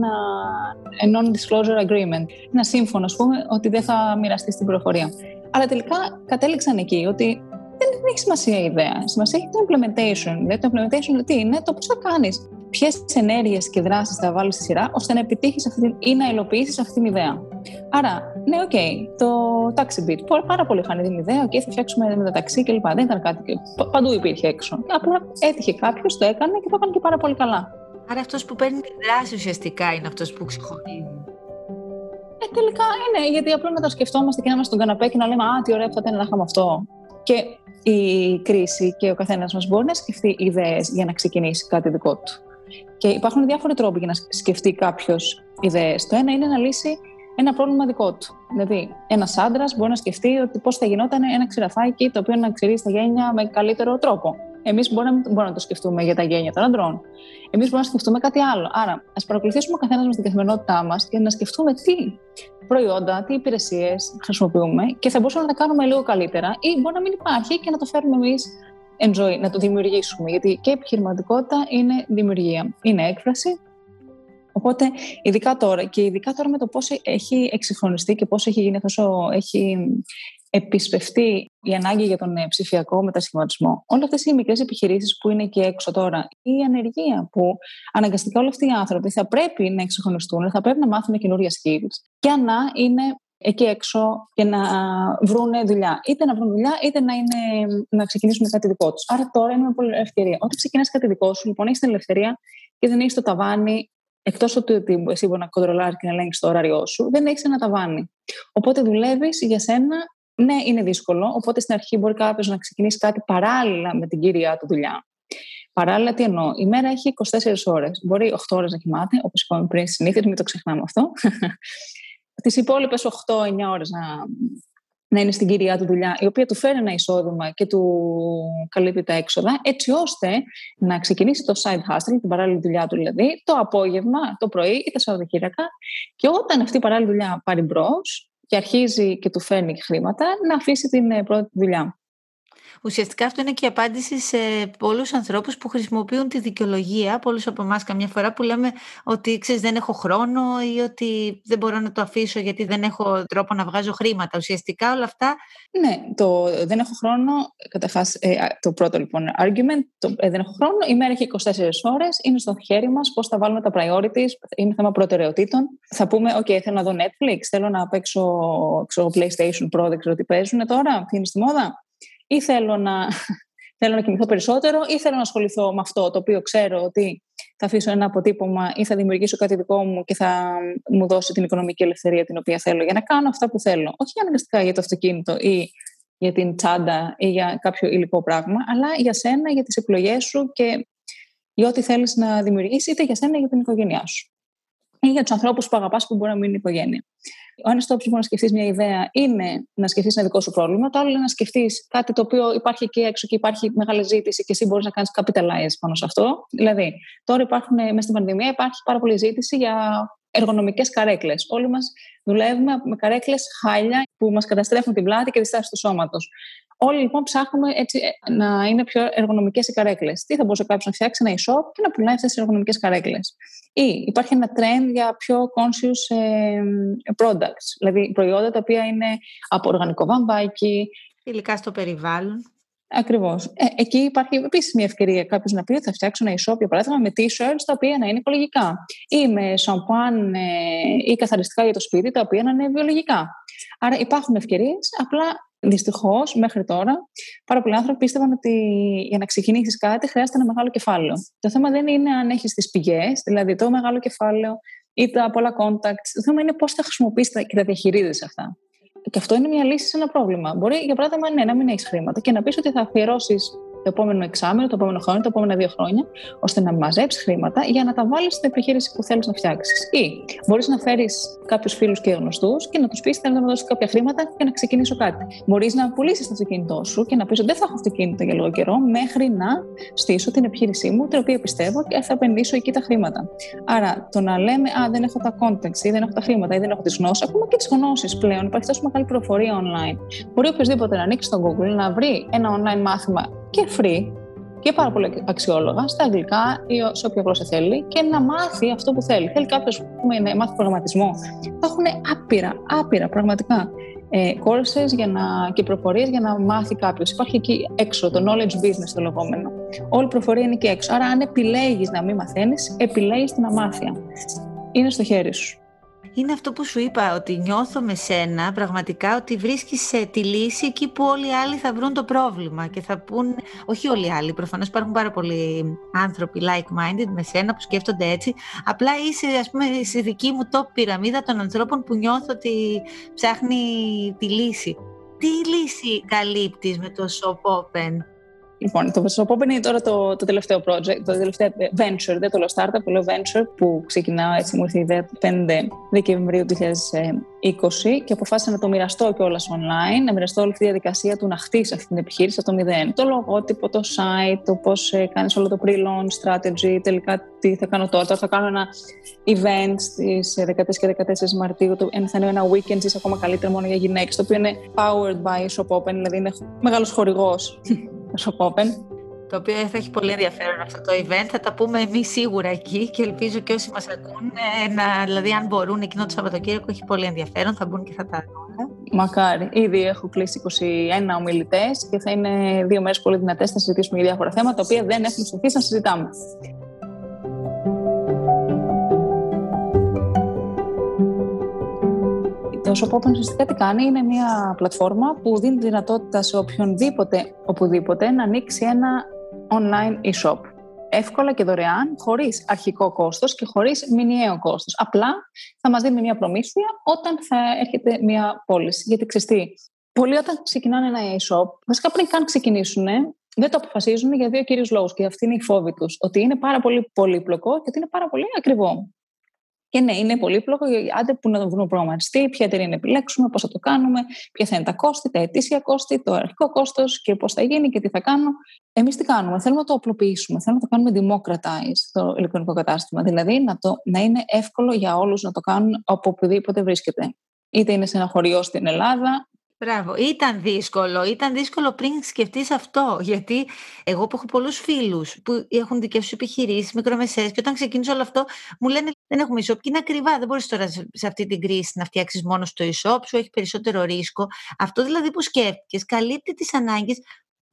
ένα Non-Disclosure Agreement. Ένα σύμφωνο, ας πούμε, ότι δεν θα μοιραστεί την πληροφορία. Αλλά τελικά κατέληξαν εκεί ότι δεν, έχει σημασία η ιδέα. Σημασία έχει το implementation. Δηλαδή, το implementation τι είναι, το πώς θα κάνεις. Ποιες ενέργειες και δράσεις θα βάλεις στη σειρά ώστε να επιτύχεις ή να υλοποιήσεις αυτή την ιδέα. Άρα, ναι, OK, okay, το Taxibeat. Πάρα πολλοί είχαν την ιδέα, OK, okay, θα φτιάξουμε με τα ταξί κλπ. Δεν ήταν κάτι. Παντού υπήρχε έξω. Απλά έτυχε κάποιος, το έκανε και το έκανε και πάρα πολύ καλά. Άρα αυτός που παίρνει τη δράση ουσιαστικά είναι αυτός που ξεχωρίζει. Ε, τελικά είναι, γιατί απλά να τα σκεφτόμαστε και να είμαστε στον καναπέ και να λέμε Α, τι ωραία θα ήταν να είχαμε αυτό. Και η κρίση και ο καθένας μας μπορεί να σκεφτεί ιδέες για να ξεκινήσει κάτι δικό του. Και υπάρχουν διάφοροι τρόποι για να σκεφτεί κάποιος ιδέες. Το ένα είναι να λύσει ένα πρόβλημα δικό του. Δηλαδή, ένας άντρας μπορεί να σκεφτεί ότι πώς θα γινόταν ένα ξηραφάκι το οποίο να ξηρίζει τα γένια με καλύτερο τρόπο. Εμείς μπορούμε, μπορούμε να το σκεφτούμε για τα γένια των αντρών. Εμείς μπορούμε να σκεφτούμε κάτι άλλο. Άρα, ας παρακολουθήσουμε ο καθένας μα την καθημερινότητά μας και να σκεφτούμε τι προϊόντα, τι υπηρεσίες χρησιμοποιούμε και θα μπορούσαμε να τα κάνουμε λίγο καλύτερα ή μπορεί να μην υπάρχει και να το φέρουμε εμείς enjoy, να το δημιουργήσουμε. Γιατί και η επιχειρηματικότητα είναι δημιουργία. Είναι έκφραση, Οπότε, ειδικά τώρα και ειδικά τώρα με το πώς έχει εξυγχρονιστεί και πώς έχει γίνει τόσο, έχει επισπευτεί η ανάγκη για τον ε, ψηφιακό μετασχηματισμό. Όλες αυτές οι μικρές επιχειρήσεις που είναι και έξω τώρα, η ανεργία που αναγκαστικά όλοι αυτοί οι άνθρωποι θα πρέπει να εξυγχρονιστούν, θα πρέπει να μάθουν καινούργια skills και να είναι εκεί έξω και να βρουν δουλειά. Είτε να βρουν δουλειά, είτε να, είναι, να ξεκινήσουν κάτι δικό τους. Άρα τώρα είναι μια πολύ ευκαιρία. Όταν ξεκινάς κάτι δικό σου, λοιπόν, έχεις την ελευθερία και δεν έχεις το ταβάνι εκτός ότι εσύ μπορεί να κοντρολάρεις και να ελέγξεις το ωράριό σου, δεν έχεις ένα ταβάνι. Οπότε δουλεύεις για σένα. Ναι, είναι δύσκολο. Οπότε στην αρχή μπορεί κάποιος να ξεκινήσει κάτι παράλληλα με την κύρια του δουλειά. Παράλληλα, τι εννοώ; Η μέρα έχει 24 ώρες. Μπορεί 8 ώρες να κοιμάται, όπως είπαμε πριν συνήθως, μην το ξεχνάμε αυτό. Τις υπόλοιπες 8-9 ώρες να να είναι στην κυρία του δουλειά, η οποία του φέρει ένα εισόδημα και του καλύπτει τα έξοδα, έτσι ώστε να ξεκινήσει το side hustle, την παράλληλη δουλειά του δηλαδή, το απόγευμα, το πρωί ή τα Σαββατοκύριακα. Και όταν αυτή η παράλληλη δουλειά πάρει μπρος και αρχίζει και του φέρνει χρήματα, να αφήσει την ε, πρώτη δουλειά. Ουσιαστικά αυτό είναι και η απάντηση σε πολλούς ανθρώπους που χρησιμοποιούν τη δικαιολογία, πολλούς από εμάς καμιά φορά που λέμε ότι ξέρεις, δεν έχω χρόνο ή ότι δεν μπορώ να το αφήσω γιατί δεν έχω τρόπο να βγάζω χρήματα. Ουσιαστικά όλα αυτά. Ναι, το δεν έχω χρόνο, καταρχάς ε, το πρώτο λοιπόν argument, το ε, δεν έχω χρόνο, η μέρα έχει 24 ώρες, είναι στο χέρι μας πώς θα βάλουμε τα priorities, είναι θέμα προτεραιοτήτων. Θα πούμε, OK, θέλω να δω Netflix, θέλω να παίξω ξέρω, PlayStation Pro, δεν ξέρω τι παίζουν τώρα, τι είναι στη μόδα ή θέλω να, θέλω να κοιμηθώ περισσότερο ή θέλω να ασχοληθώ με αυτό το οποίο ξέρω ότι θα αφήσω ένα αποτύπωμα ή θα δημιουργήσω κάτι δικό μου και θα μου δώσει την οικονομική ελευθερία την οποία θέλω για να κάνω αυτά που θέλω. Όχι αναγκαστικά για το αυτοκίνητο ή για την τσάντα ή για κάποιο υλικό πράγμα, αλλά για σένα, για τις επιλογές σου και για ό,τι θέλεις να δημιουργήσεις, είτε για σένα ή για την οικογένειά σου. Ή για τους ανθρώπους που αγαπάς που μπορεί να μείνει οικογένεια. Ο ένας τρόπο που να σκεφτείς μια ιδέα είναι να σκεφτείς ένα δικό σου πρόβλημα. Το άλλο είναι να σκεφτείς κάτι το οποίο υπάρχει εκεί έξω και υπάρχει μεγάλη ζήτηση και εσύ μπορείς να κάνεις capitalize πάνω σε αυτό. Δηλαδή, τώρα υπάρχουν μέσα στην πανδημία υπάρχει πάρα πολλή ζήτηση για εργονομικές καρέκλες. Όλοι μας δουλεύουμε με καρέκλες χάλια που μας καταστρέφουν την πλάτη και τη στάση τους σώματο. Όλοι λοιπόν ψάχνουμε έτσι ε, να είναι πιο εργονομικές οι καρέκλες. Τι θα μπορούσε κάποιος να φτιάξει ένα e-shop και να πουλάει αυτές τις εργονομικές καρέκλες. Ή υπάρχει ένα trend για πιο conscious ε, products, δηλαδή προϊόντα τα οποία είναι από οργανικό βαμβάκι. Υλικά στο περιβάλλον. Ακριβώς. Ε, εκεί υπάρχει επίσης μια ευκαιρία κάποιος να πει ότι θα φτιάξω ένα e-shop, για παράδειγμα, με t-shirts τα οποία να είναι οικολογικά. Ή με σαμπάν ε, ή καθαριστικά για το σπίτι τα οποία να είναι βιολογικά. Άρα υπάρχουν ευκαιρίες. Απλά Δυστυχώς, μέχρι τώρα, πάρα πολλοί άνθρωποι πίστευαν ότι για να ξεκινήσεις κάτι χρειάζεται ένα μεγάλο κεφάλαιο. Το θέμα δεν είναι αν έχεις τις πηγές, δηλαδή το μεγάλο κεφάλαιο ή τα πολλά contacts. Το θέμα είναι πώς θα χρησιμοποιήσεις και τα διαχειρίζεσαι αυτά. Και αυτό είναι μια λύση σε ένα πρόβλημα. Μπορεί, για παράδειγμα, ναι, να μην έχεις χρήματα και να πεις ότι θα αφιερώσεις το επόμενο εξάμεινο, το επόμενο χρόνο, τα επόμενα δύο χρόνια, ώστε να μαζέψεις χρήματα για να τα βάλεις στην επιχείρηση που θέλεις να φτιάξεις. Ή μπορείς να φέρεις κάποιους φίλους και γνωστούς και να τους πεις: Θέλω να μου δώσει κάποια χρήματα και να ξεκινήσω κάτι. Μπορείς να πουλήσεις το αυτοκίνητό σου και να πεις: Δεν θα έχω αυτοκίνητο για λίγο καιρό, μέχρι να στήσω την επιχείρησή μου, την οποία πιστεύω και θα επενδύσω εκεί τα χρήματα. Άρα, το να λέμε: Α, δεν έχω τα context ή δεν έχω τα χρήματα ή δεν έχω τις γνώσεις, ακόμα και τις γνώσεις πλέον, υπάρχει τόσο μεγάλη προφορία online. Μπορεί οποιοδήποτε να ανοίξει στο Google να βρει ένα online μάθημα και free και πάρα πολύ αξιόλογα στα αγγλικά ή σε όποια γλώσσα θέλει και να μάθει αυτό που θέλει. Θέλει κάποιος να μάθει προγραμματισμό. Θα έχουν άπειρα, άπειρα πραγματικά ε, courses για να, και προφορίες για να μάθει κάποιος. Υπάρχει εκεί έξω το knowledge business το λεγόμενο. Όλη η προφορία είναι εκεί έξω. Άρα, αν επιλέγεις να μην μαθαίνεις, επιλέγεις την αμάθεια. Είναι στο χέρι σου είναι αυτό που σου είπα, ότι νιώθω με σένα πραγματικά ότι βρίσκεις τη λύση εκεί που όλοι οι άλλοι θα βρουν το πρόβλημα και θα πούν, όχι όλοι οι άλλοι, προφανώς υπάρχουν πάρα πολλοί άνθρωποι like-minded με σένα που σκέφτονται έτσι, απλά είσαι ας πούμε στη δική μου top πυραμίδα των ανθρώπων που νιώθω ότι ψάχνει τη λύση. Τι λύση καλύπτεις με το Shop Open? Λοιπόν, το Pop είναι τώρα το, το τελευταίο project, το τελευταίο venture, δεν το λέω startup, το λέω venture, που ξεκινάω έτσι, μου ήρθε η ιδέα 5 Δεκεμβρίου 2020 και αποφάσισα να το μοιραστώ κιόλας online, να μοιραστώ όλη αυτή τη διαδικασία του να χτίσει αυτή την επιχείρηση από το μηδέν. Το λογότυπο, το site, το πώς ε, κάνεις όλο το pre-launch strategy, τελικά τι θα κάνω τώρα. Τώρα θα κάνω ένα event στις 13 και 14 Μαρτίου, το, θα είναι ένα weekend, είσαι ακόμα καλύτερα μόνο για γυναίκες, το οποίο είναι powered by Shop Open, δηλαδή είναι μεγάλος χορηγός Open. Το οποίο θα έχει πολύ ενδιαφέρον αυτό το event. Θα τα πούμε εμείς σίγουρα εκεί και ελπίζω και όσοι μας ακούν, να, δηλαδή αν μπορούν εκείνο το Σαββατοκύριακο έχει πολύ ενδιαφέρον, θα μπουν και θα τα δουν. Μακάρι. Ήδη έχω κλείσει 21 ομιλητές και θα είναι δύο μέρες πολύ δυνατές. Θα συζητήσουμε για διάφορα θέματα, τα οποία δεν έχουμε σταθεί να συζητάμε. Το Shop ουσιαστικά τι κάνει, είναι μια πλατφόρμα που δίνει δυνατότητα σε οποιονδήποτε, οπουδήποτε, να ανοίξει ένα online e-shop. Εύκολα και δωρεάν, χωρίς αρχικό κόστος και χωρίς μηνιαίο κόστος. Απλά θα μας δίνει μια προμήθεια όταν θα έρχεται μια πώληση. Γιατί ξέρεις πολλοί όταν ξεκινάνε ένα e-shop, βασικά πριν καν ξεκινήσουν, δεν το αποφασίζουν για δύο κύριου λόγους. Και αυτή είναι η φόβη τους. Ότι είναι πάρα πολύ πολύπλοκο και ότι είναι πάρα πολύ ακριβό. Και ναι, είναι πολύπλοκο. Άντε που να το βρούμε προγραμματιστή, ποια εταιρεία να επιλέξουμε, πώς θα το κάνουμε, ποια θα είναι τα κόστη, τα ετήσια κόστη, το αρχικό κόστος και πώς θα γίνει και τι θα κάνω. Εμείς τι κάνουμε, θέλουμε να το απλοποιήσουμε, θέλουμε να το κάνουμε democratize το ηλεκτρονικό κατάστημα. Δηλαδή να, το, να είναι εύκολο για όλους να το κάνουν από οπουδήποτε βρίσκεται. Είτε είναι σε ένα χωριό στην Ελλάδα, Μπράβο. Ήταν δύσκολο. Ήταν δύσκολο πριν σκεφτείς αυτό. Γιατί εγώ που έχω πολλούς φίλους που έχουν δικές τους επιχειρήσεις, μικρομεσαίες, και όταν ξεκίνησε όλο αυτό, μου λένε δεν έχουμε e-shop και είναι ακριβά. Δεν μπορείς τώρα σε αυτή την κρίση να φτιάξεις μόνο στο e-shop, σου έχει περισσότερο ρίσκο. Αυτό δηλαδή που σκέφτηκες καλύπτει τις ανάγκες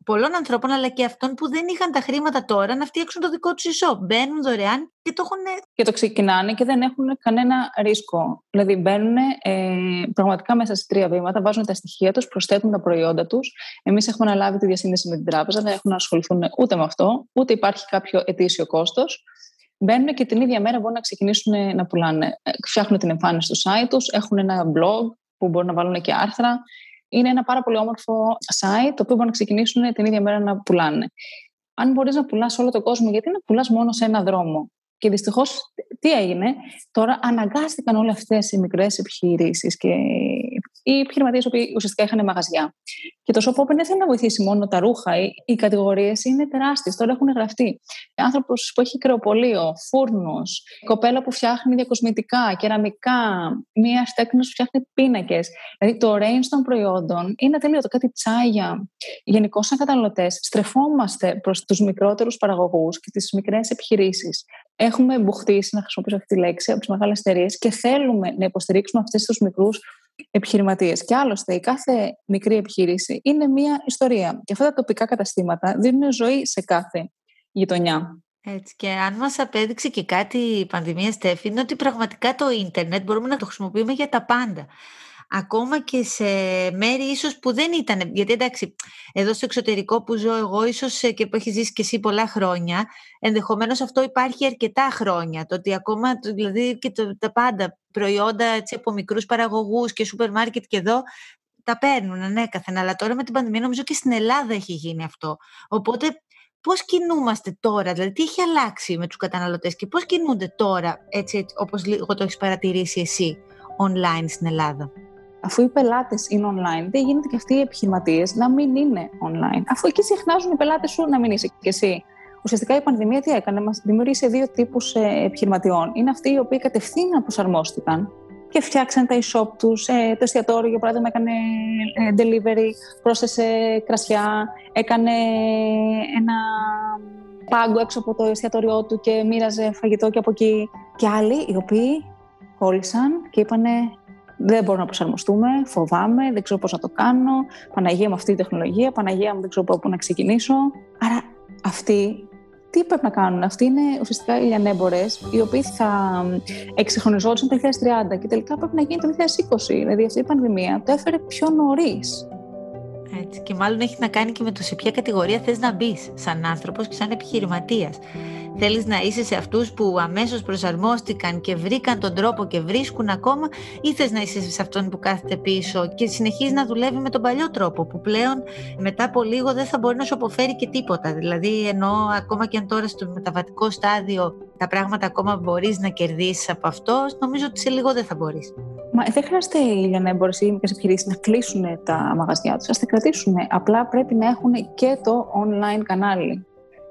πολλών ανθρώπων, αλλά και αυτών που δεν είχαν τα χρήματα τώρα να φτιάξουν το δικό τους e-shop. Μπαίνουν δωρεάν και το έχουν. Και το ξεκινάνε και δεν έχουν κανένα ρίσκο. Δηλαδή μπαίνουν ε, πραγματικά μέσα σε τρία βήματα, βάζουν τα στοιχεία τους, προσθέτουν τα προϊόντα τους. Εμείς έχουμε αναλάβει τη διασύνδεση με την τράπεζα, δεν έχουν να ασχοληθούν ούτε με αυτό, ούτε υπάρχει κάποιο ετήσιο κόστος. Μπαίνουν και την ίδια μέρα μπορούν να ξεκινήσουν να πουλάνε. Ε, φτιάχνουν την εμφάνιση του site τους, έχουν ένα blog που μπορούν να βάλουν και άρθρα είναι ένα πάρα πολύ όμορφο site το οποίο μπορούν να ξεκινήσουν την ίδια μέρα να πουλάνε. Αν μπορείς να πουλάς όλο τον κόσμο, γιατί να πουλάς μόνο σε ένα δρόμο; Και δυστυχώς, τι έγινε, τώρα αναγκάστηκαν όλες αυτές οι μικρές επιχειρήσεις και οι επιχειρηματίες που ουσιαστικά είχαν μαγαζιά. Και το Shop Open δεν θέλει να βοηθήσει μόνο τα ρούχα. Οι, οι κατηγορίες είναι τεράστιες. Τώρα έχουν γραφτεί. Άνθρωπος που έχει κρεοπολείο, φούρνο, κοπέλα που φτιάχνει διακοσμητικά, κεραμικά, μία τέκνο που φτιάχνει πίνακες. Δηλαδή το range των προϊόντων είναι ατελείωτο. Κάτι τσάγια. Γενικώ, σαν καταναλωτές, στρεφόμαστε προς τους μικρότερους παραγωγούς και τις μικρές επιχειρήσεις. Έχουμε μπουχτίσει, να χρησιμοποιήσω αυτή τη λέξη, από τις μεγάλες εταιρείες και θέλουμε να υποστηρίξουμε αυτές του μικρούς επιχειρηματίες. Και άλλωστε η κάθε μικρή επιχείρηση είναι μία ιστορία. Και αυτά τα τοπικά καταστήματα δίνουν ζωή σε κάθε γειτονιά. Έτσι και αν μας απέδειξε και κάτι η πανδημία Στέφη είναι ότι πραγματικά το ίντερνετ μπορούμε να το χρησιμοποιούμε για τα πάντα ακόμα και σε μέρη ίσως που δεν ήταν, γιατί εντάξει, εδώ στο εξωτερικό που ζω εγώ, ίσως ε, και που έχεις ζήσει και εσύ πολλά χρόνια, ενδεχομένως αυτό υπάρχει αρκετά χρόνια, το ότι ακόμα, δηλαδή και το, τα πάντα προϊόντα έτσι, από μικρούς παραγωγούς και σούπερ μάρκετ και εδώ, τα παίρνουν ανέκαθεν, αλλά τώρα με την πανδημία νομίζω και στην Ελλάδα έχει γίνει αυτό. Οπότε πώς κινούμαστε τώρα, δηλαδή τι έχει αλλάξει με τους καταναλωτές και πώς κινούνται τώρα, έτσι όπως λίγο το έχεις παρατηρήσει εσύ, online στην Ελλάδα; Αφού οι πελάτες είναι online, δεν γίνεται και αυτοί οι επιχειρηματίες να μην είναι online. Αφού εκεί συχνάζουν οι πελάτες σου να μην είσαι και εσύ. Ουσιαστικά η πανδημία τι έκανε, μας δημιούργησε δύο τύπους ε, επιχειρηματιών. Είναι αυτοί οι οποίοι κατευθείαν προσαρμόστηκαν και φτιάξαν τα e-shop τους. Ε, το εστιατόριο, για παράδειγμα, έκανε ε, delivery, πρόσθεσε κρασιά, έκανε ένα πάγκο έξω από το εστιατόριό του και μοίραζε φαγητό και από εκεί. Και άλλοι οι οποίοι κόλλησαν και είπανε δεν μπορούμε να προσαρμοστούμε, φοβάμαι, δεν ξέρω πώς να το κάνω, Παναγία με αυτή τη τεχνολογία, Παναγία μου δεν ξέρω πού να ξεκινήσω. Άρα αυτοί τι πρέπει να κάνουν. Αυτοί είναι ουσιαστικά οι λιανέμπορε, οι οποίοι θα εξυγχρονιζόντουσαν το 2030 και τελικά πρέπει να γίνει το 2020. Δηλαδή αυτή η πανδημία το έφερε πιο νωρίς. Έτσι. Και μάλλον έχει να κάνει και με το σε ποια κατηγορία θες να μπεις σαν άνθρωπος και σαν επιχειρηματίας. Θέλεις να είσαι σε αυτούς που αμέσως προσαρμόστηκαν και βρήκαν τον τρόπο και βρίσκουν ακόμα ή θες να είσαι σε αυτόν που κάθεται πίσω και συνεχίζεις να δουλεύει με τον παλιό τρόπο που πλέον μετά από λίγο δεν θα μπορεί να σου αποφέρει και τίποτα. Δηλαδή ενώ ακόμα και αν τώρα στο μεταβατικό στάδιο τα πράγματα ακόμα μπορείς να κερδίσεις από αυτό, νομίζω ότι σε λίγο δεν θα μπορείς. Μα δεν χρειάζεται οι λιανέμπορε ή οι μικρέ επιχειρήσεις να κλείσουν τα μαγαζιά τους. Α τα κρατήσουν. Απλά πρέπει να έχουν και το online κανάλι.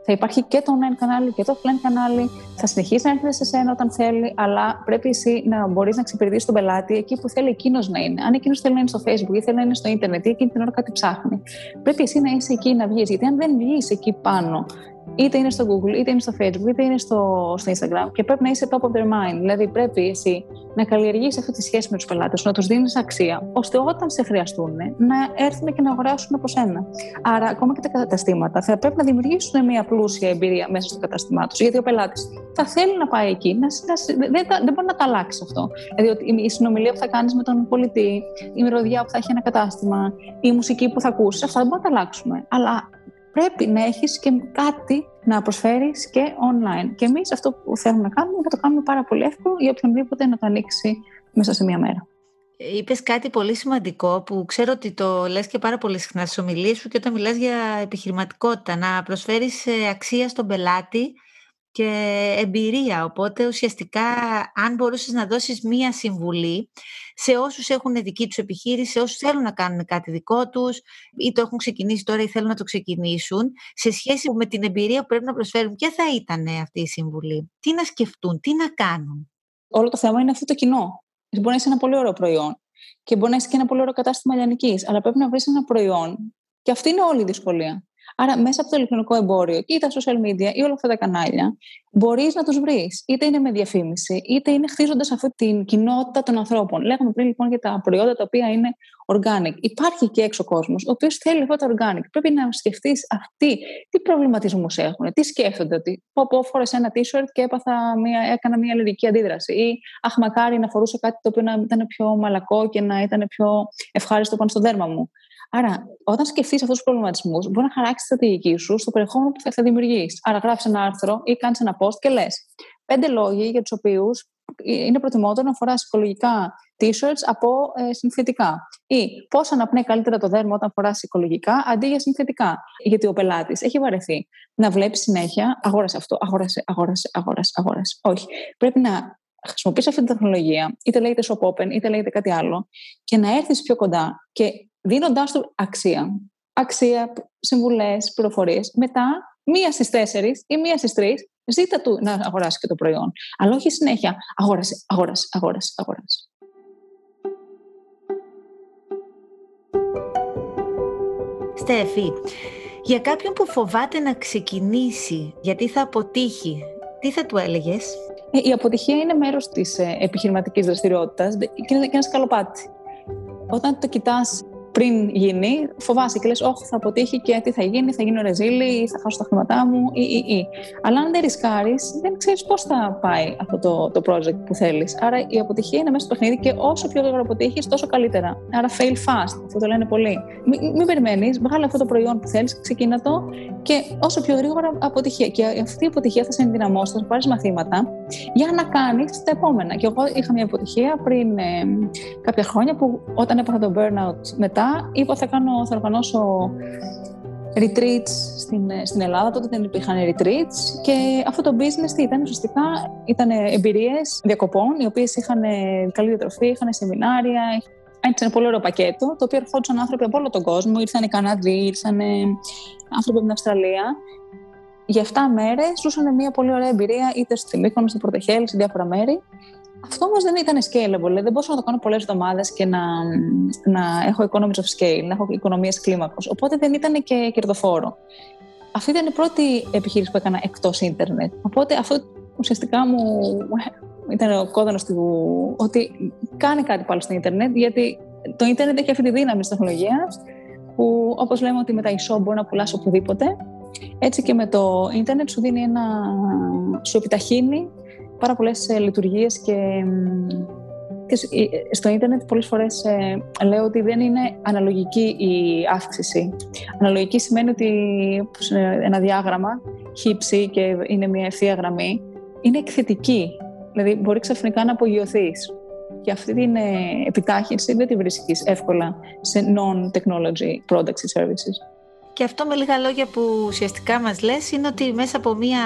Θα υπάρχει και το online κανάλι και το offline κανάλι. Θα συνεχίσει να έρχεται σε σένα όταν θέλει, αλλά πρέπει εσύ να μπορείς να εξυπηρετήσει τον πελάτη εκεί που θέλει εκείνος να είναι. Αν εκείνος θέλει να είναι στο Facebook ή θέλει να είναι στο Ιντερνετ ή εκείνη την ώρα κάτι ψάχνει, πρέπει εσύ να είσαι εκεί να βγεις. Γιατί αν δεν βγεις εκεί πάνω είτε είναι στο Google, είτε είναι στο Facebook, είτε είναι στο, στο Instagram και πρέπει να είσαι top of their mind. Δηλαδή, πρέπει εσύ να καλλιεργήσει αυτή τη σχέση με τους πελάτες να τους δίνεις αξία, ώστε όταν σε χρειαστούν να έρθουν και να αγοράσουν από σένα. Άρα, ακόμα και τα καταστήματα θα πρέπει να δημιουργήσουν μια πλούσια εμπειρία μέσα στο καταστημά τους. Γιατί ο πελάτης θα θέλει να πάει εκεί, να, να, δεν, δεν μπορεί να τα αλλάξει αυτό. Δηλαδή, η συνομιλία που θα κάνεις με τον πολιτή, η μυρωδιά που θα έχει ένα κατάστημα, η μουσική που θα ακούσεις, αυτά δεν μπορούμε να τα αλλάξουμε. Αλλά πρέπει να έχεις και κάτι να προσφέρεις και online. Και εμείς αυτό που θέλουμε να κάνουμε θα το κάνουμε πάρα πολύ εύκολο για οποιονδήποτε να το ανοίξει μέσα σε μία μέρα. Είπες κάτι πολύ σημαντικό που ξέρω ότι το λες και πάρα πολύ συχνά στις ομιλίες σου και όταν μιλάς για επιχειρηματικότητα, να προσφέρεις ε, αξία στον πελάτη και εμπειρία. Οπότε ουσιαστικά αν μπορούσες να δώσεις μία συμβουλή σε όσους έχουν δική τους επιχείρηση, σε όσους θέλουν να κάνουν κάτι δικό τους ή το έχουν ξεκινήσει τώρα ή θέλουν να το ξεκινήσουν, σε σχέση με την εμπειρία που πρέπει να προσφέρουν, ποια θα ήταν αυτή η συμβουλή, τι να σκεφτούν, τι να κάνουν; Όλο το θέμα είναι αυτό το κοινό. Μπορεί να είσαι ένα πολύ ωραίο προϊόν. Και μπορεί να έχει και ένα πολύ ωραίο κατάστημα λιανικής, αλλά πρέπει να βρεις ένα προϊόν. Και αυτή είναι όλη η δυσκολία. Άρα, μέσα από το ηλεκτρονικό εμπόριο ή τα social media ή όλα αυτά τα κανάλια, μπορείς να τους βρεις. Είτε είναι με διαφήμιση, είτε είναι χτίζοντας αυτή την κοινότητα των ανθρώπων. Λέγαμε πριν λοιπόν για τα προϊόντα τα οποία είναι organic. Υπάρχει και έξω κόσμος, ο οποίος θέλει αυτά τα organic. Πρέπει να σκεφτείς αυτοί τι προβληματισμούς έχουν, τι σκέφτονται. Ότι πω, πω φόρεσα ένα t-shirt και έπαθα μια, έκανα μια αλληλική αντίδραση. Ή αχ, μακάρι να φορούσα κάτι το οποίο να ήταν πιο μαλακό και να ήταν πιο ευχάριστο πάνω στο δέρμα μου. Άρα, όταν σκεφτείς αυτούς τους προβληματισμούς, μπορεί να χαράξεις τη στρατηγική σου στο περιεχόμενο που θα δημιουργείς. Άρα, γράφεις ένα άρθρο ή κάνεις ένα post και λες πέντε λόγοι για τους οποίους είναι προτιμότερο να φοράς οικολογικά t-shirts από ε, συνθετικά. Ή πώς αναπνέει καλύτερα το δέρμα όταν φοράς οικολογικά αντί για συνθετικά. Γιατί ο πελάτης έχει βαρεθεί να βλέπει συνέχεια αγόρασε αυτό, αγόρασε, αγόρασε, αγόρασε, αγόρασε. Όχι. Πρέπει να χρησιμοποιήσει αυτή τη τεχνολογία, είτε λέγεται shop open, είτε λέγεται κάτι άλλο, και να έρθεις πιο κοντά και δίνοντάς του αξία. Αξία, συμβουλές, πληροφορίες. Μετά, μία στις τέσσερις ή μία στις τρεις, ζήτα του να αγοράσει και το προϊόν. Αλλά όχι συνέχεια αγόρασε, αγόρασε, αγόρασε, αγόρασε. Στέφη, για κάποιον που φοβάται να ξεκινήσει γιατί θα αποτύχει, τι θα του έλεγες; Ε, η αποτυχία είναι μέρος της ε, επιχειρηματικής δραστηριότητας και είναι ένας σκαλοπάτι. Όταν το κοιτάς πριν γίνει, φοβάσαι και λες: Όχι, θα αποτύχει και τι θα γίνει, θα γίνω ρεζίλη ή θα χάσω τα χρήματά μου ή, ή, ή. Αλλά αν δεν ρισκάρεις, δεν ξέρεις πώς θα πάει αυτό το, το project που θέλεις. Άρα η αποτυχία είναι μέσα στο παιχνίδι και όσο πιο γρήγορα αποτύχεις, τόσο καλύτερα. Άρα fail fast, αυτό το λένε πολλοί. Μην, μην περιμένεις, βγάλε αυτό το προϊόν που θέλεις, ξεκίνα το και όσο πιο γρήγορα αποτυχία. Και αυτή η αποτυχία θα σε ενδυναμώσει, θα πάρεις μαθήματα για να κάνεις τα επόμενα. Και εγώ είχα μια αποτυχία πριν ε, κάποια χρόνια που όταν έπαθα το burnout μετά είπα θα, κάνω, θα οργανώσω retreats στην, στην Ελλάδα. Τότε δεν υπήρχαν retreats και αυτό το business τι ήταν ουσιαστικά ήταν εμπειρίες διακοπών οι οποίες είχαν καλή διατροφή, είχαν σεμινάρια, έτσι ένα πολύ ωραίο πακέτο, το οποίο ερχόντουσαν άνθρωποι από όλο τον κόσμο. Ήρθαν οι Καναδοί, ήρθαν άνθρωποι από την Αυστραλία. Για 7 μέρες ζούσαν μια πολύ ωραία εμπειρία είτε στη Μύκονο, στο Πρωτεχέλ, σε διάφορα μέρη. Αυτό όμως δεν ήταν scalable. Δεν μπορούσα να το κάνω πολλές εβδομάδες και να, να έχω economies of scale, να έχω οικονομίες κλίμακος. Οπότε δεν ήταν και κερδοφόρο. Αυτή ήταν η πρώτη επιχείρηση που έκανα εκτός ίντερνετ. Οπότε αυτό ουσιαστικά μου ήταν ο κόδωνο του ότι κάνει κάτι πάλι στο ίντερνετ, γιατί το ίντερνετ έχει αυτή τη δύναμη της τεχνολογίας, που όπως λέμε ότι με τα e-shop μπορεί να πουλάς οπουδήποτε. Έτσι και με το ίντερνετ σου δίνει ένα. σου επιταχύνει πάρα πολλές ε, λειτουργίες και, και ε, στο ίντερνετ πολλές φορές ε, λέω ότι δεν είναι αναλογική η αύξηση. Αναλογική σημαίνει ότι ένα διάγραμμα χύψη και είναι μια ευθεία γραμμή, είναι εκθετική. Δηλαδή μπορεί ξαφνικά να απογειωθείς. Και αυτή την επιτάχυνση δεν τη βρίσκεις εύκολα σε non-technology products and services. Και αυτό με λίγα λόγια που ουσιαστικά μας λες είναι ότι μέσα από μια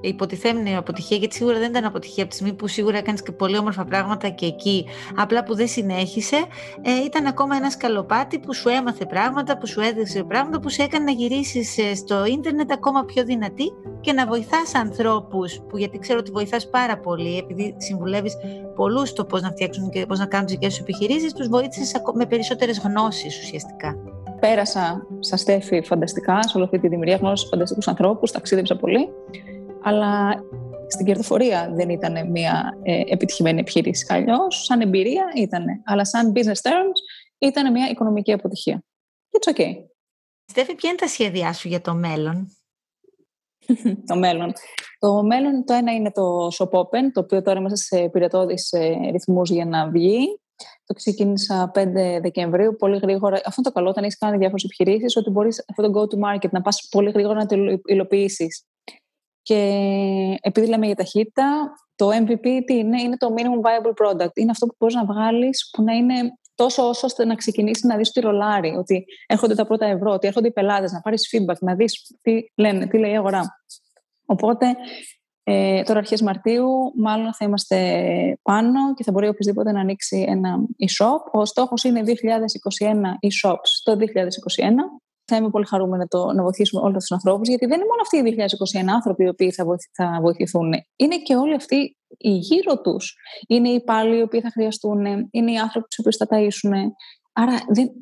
υποτιθέμενη αποτυχία, γιατί σίγουρα δεν ήταν αποτυχία από τη στιγμή που σίγουρα έκανες και πολύ όμορφα πράγματα και εκεί, απλά που δεν συνέχισε, ε, ήταν ακόμα ένας σκαλοπάτι που σου έμαθε πράγματα, που σου έδειξε πράγματα, που σου έκανε να γυρίσεις ε, στο ίντερνετ ακόμα πιο δυνατή και να βοηθάς ανθρώπους, που γιατί ξέρω ότι βοηθάς πάρα πολύ, επειδή συμβουλεύεις πολλούς στο πώς να φτιάξουν και πώς να κάνουν τις δικές σου επιχειρήσεις, τους βοήθησες με περισσότερες γνώσεις ουσιαστικά. Πέρασα στα στέφη φανταστικά, σε όλη αυτή τη δημιουργία γνώρισα φανταστικούς ανθρώπους, ταξίδεψα πολύ αλλά στην κερδοφορία δεν ήταν μια ε, επιτυχημένη επιχείρηση. Αλλιώς, σαν εμπειρία ήταν, αλλά σαν business terms ήταν μια οικονομική αποτυχία. It's okay. Στέφη, ποια είναι τα σχέδιά σου για το μέλλον; το μέλλον. Το μέλλον το ένα είναι το Shop Open, το οποίο τώρα είμαστε σε πυρετόδεις ε, ρυθμούς για να βγει. Το ξεκίνησα 5 Δεκεμβρίου, πολύ γρήγορα. Αυτό το καλό όταν έχεις κάνει διάφορες επιχειρήσεις, ότι μπορείς αυτό το go to market να πας πολύ γρήγορα να το υλοποιήσεις. Και επειδή λέμε για ταχύτητα, το MVP τι είναι, είναι το minimum viable product. Είναι αυτό που μπορείς να βγάλεις που να είναι τόσο όσο ώστε να ξεκινήσεις να δεις τη ρολάρι, ότι έρχονται τα πρώτα ευρώ, ότι έρχονται οι πελάτες, να πάρεις feedback, να δεις τι λένε, τι λέει η αγορά. Οπότε ε, τώρα αρχές Μαρτίου μάλλον θα είμαστε πάνω και θα μπορεί οποιοδήποτε να ανοίξει ένα e-shop. Ο στόχος είναι 2021 e-shops το 2021 θα είμαι πολύ χαρούμενη το, να βοηθήσουμε όλους τους ανθρώπους, γιατί δεν είναι μόνο αυτοί οι 2021 άνθρωποι οι οποίοι θα, θα βοηθηθούν. Είναι και όλοι αυτοί οι γύρω τους. Είναι οι υπάλληλοι οι οποίοι θα χρειαστούν, είναι οι άνθρωποι τους οποίους θα ταΐσουν. Άρα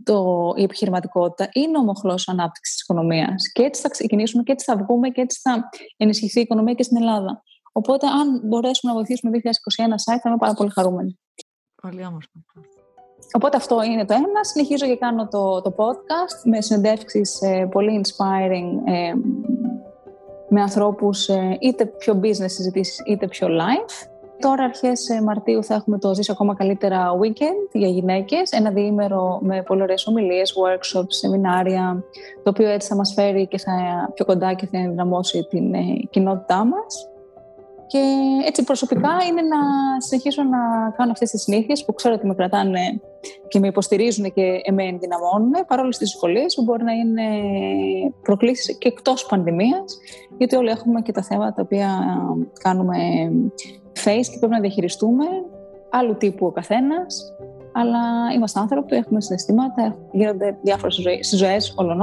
το, η επιχειρηματικότητα είναι ο μοχλός ανάπτυξης της οικονομίας. Και έτσι θα ξεκινήσουμε και έτσι θα βγούμε και έτσι θα ενισχυθεί η οικονομία και στην Ελλάδα. Οπότε, αν μπορέσουμε να βοηθήσουμε το 2021 site, θα είμαι πάρα πολύ χαρούμενη. Πολύ όμορφο. Οπότε αυτό είναι το ένα. Συνεχίζω και κάνω το, το podcast με συνεντεύξεις ε, πολύ inspiring ε, με ανθρώπους ε, είτε πιο business συζητήσεις είτε πιο live. Τώρα αρχές Μαρτίου θα έχουμε το «Ζήσω ακόμα καλύτερα weekend» για γυναίκες, ένα διήμερο με πολύ ωραίες ομιλίες, workshops, σεμινάρια, το οποίο έτσι θα μας φέρει και θα πιο κοντά και θα ενδυναμώσει την κοινότητά μας. Και έτσι προσωπικά είναι να συνεχίσω να κάνω αυτές τις συνήθειες που ξέρω ότι με κρατάνε και με υποστηρίζουν και με ενδυναμώνουν παρόλο τις δυσκολίες που μπορεί να είναι προκλήσεις και εκτός πανδημίας γιατί όλοι έχουμε και τα θέματα τα οποία κάνουμε face και πρέπει να διαχειριστούμε άλλου τύπου ο καθένας αλλά είμαστε άνθρωποι, έχουμε συναισθήματα, γίνονται διάφορες στις ζωές όλων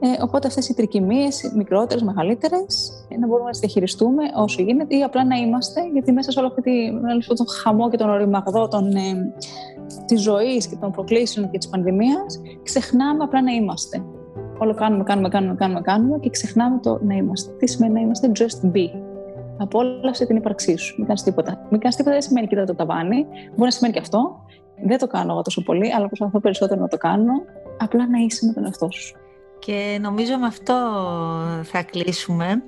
ε, οπότε αυτές οι τρικυμίες, μικρότερες, μεγαλύτερες, να μπορούμε να τις διαχειριστούμε όσο γίνεται ή απλά να είμαστε, γιατί μέσα σε όλο αυτό τον χαμό και τον οριμαγδό των, ε, της ζωής και των προκλήσεων και της πανδημίας, ξεχνάμε απλά να είμαστε. Όλο κάνουμε, κάνουμε, κάνουμε, κάνουμε, κάνουμε και ξεχνάμε το να είμαστε. Τι σημαίνει να είμαστε just be. Απόλαυσε την ύπαρξή σου. Μην κάνεις τίποτα. Μην κάνεις τίποτα δεν σημαίνει κοίτα το ταβάνι. Μπορεί να σημαίνει και αυτό. Δεν το κάνω εγώ τόσο πολύ, αλλά προσπαθώ περισσότερο να το κάνω. Απλά να είσαι με τον εαυτό σου. Και νομίζω με αυτό θα κλείσουμε.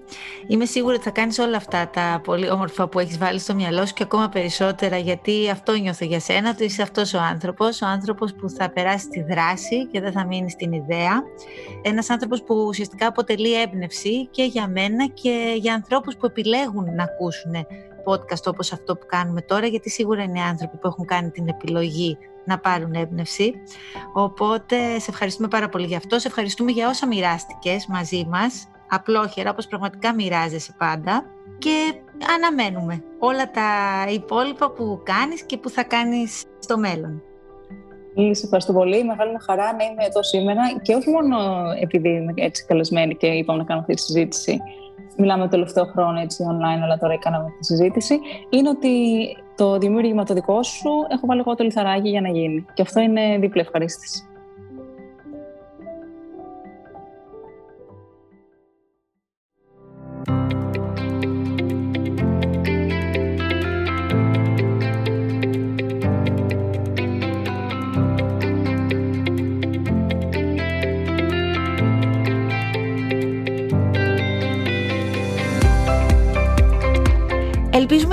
Είμαι σίγουρη ότι θα κάνεις όλα αυτά τα πολύ όμορφα που έχεις βάλει στο μυαλό σου και ακόμα περισσότερα γιατί αυτό νιώθω για σένα, ότι είσαι αυτός ο άνθρωπος, ο άνθρωπος που θα περάσει τη δράση και δεν θα μείνει στην ιδέα. Ένας άνθρωπος που ουσιαστικά αποτελεί έμπνευση και για μένα και για ανθρώπους που επιλέγουν να ακούσουν podcast όπως αυτό που κάνουμε τώρα γιατί σίγουρα είναι άνθρωποι που έχουν κάνει την επιλογή να πάρουν έμπνευση. Οπότε σε ευχαριστούμε πάρα πολύ για αυτό. Σε ευχαριστούμε για όσα μοιράστηκες μαζί μας. Απλόχερα, όπως πραγματικά μοιράζεσαι πάντα. Και αναμένουμε όλα τα υπόλοιπα που κάνεις και που θα κάνεις στο μέλλον. Σε ευχαριστώ πολύ. Μεγάλη χαρά να είμαι εδώ σήμερα και όχι μόνο επειδή είμαι έτσι καλεσμένη και είπαμε να κάνω αυτή τη συζήτηση. Μιλάμε το τελευταίο χρόνο έτσι online, αλλά τώρα έκαναμε τη συζήτηση. Είναι ότι το δημιούργημα το δικό σου έχω βάλει εγώ το λιθαράκι για να γίνει. Και αυτό είναι δίπλα ευχαρίστηση. Ελπίζουμε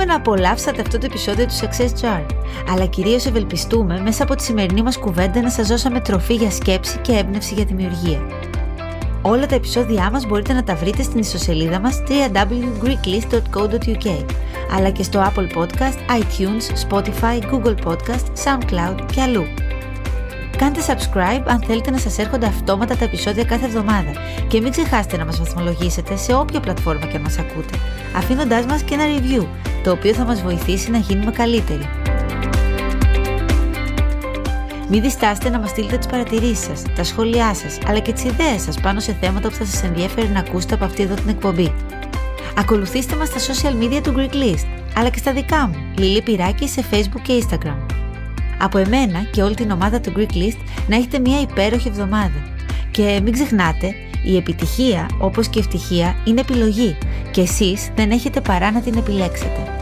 να απολαύσατε αυτό το επεισόδιο του Success Jar, αλλά κυρίως ευελπιστούμε μέσα από τη σημερινή μας κουβέντα να σας δώσαμε τροφή για σκέψη και έμπνευση για δημιουργία. Όλα τα επεισόδια μας μπορείτε να τα βρείτε στην ιστοσελίδα μας www.greeklist.co.uk αλλά και στο Apple Podcast, iTunes, Spotify, Google Podcast, SoundCloud και αλλού. Κάντε subscribe αν θέλετε να σας έρχονται αυτόματα τα επεισόδια κάθε εβδομάδα και μην ξεχάσετε να μας βαθμολογήσετε σε όποια πλατφόρμα και αν μας ακούτε, αφήνοντάς μας και ένα review, το οποίο θα μας βοηθήσει να γίνουμε καλύτεροι. Μην διστάσετε να μας στείλετε τις παρατηρήσεις σας, τα σχόλιά σας, αλλά και τις ιδέες σας πάνω σε θέματα που θα σας ενδιαφέρει να ακούσετε από αυτή εδώ την εκπομπή. Ακολουθήστε μας στα social media του Greek List, αλλά και στα δικά μου, Λίλη Πυράκη σε Facebook και Instagram. Από εμένα και όλη την ομάδα του Greek List να έχετε μια υπέροχη εβδομάδα. Και μην ξεχνάτε, η επιτυχία όπως και η ευτυχία είναι επιλογή και εσείς δεν έχετε παρά να την επιλέξετε.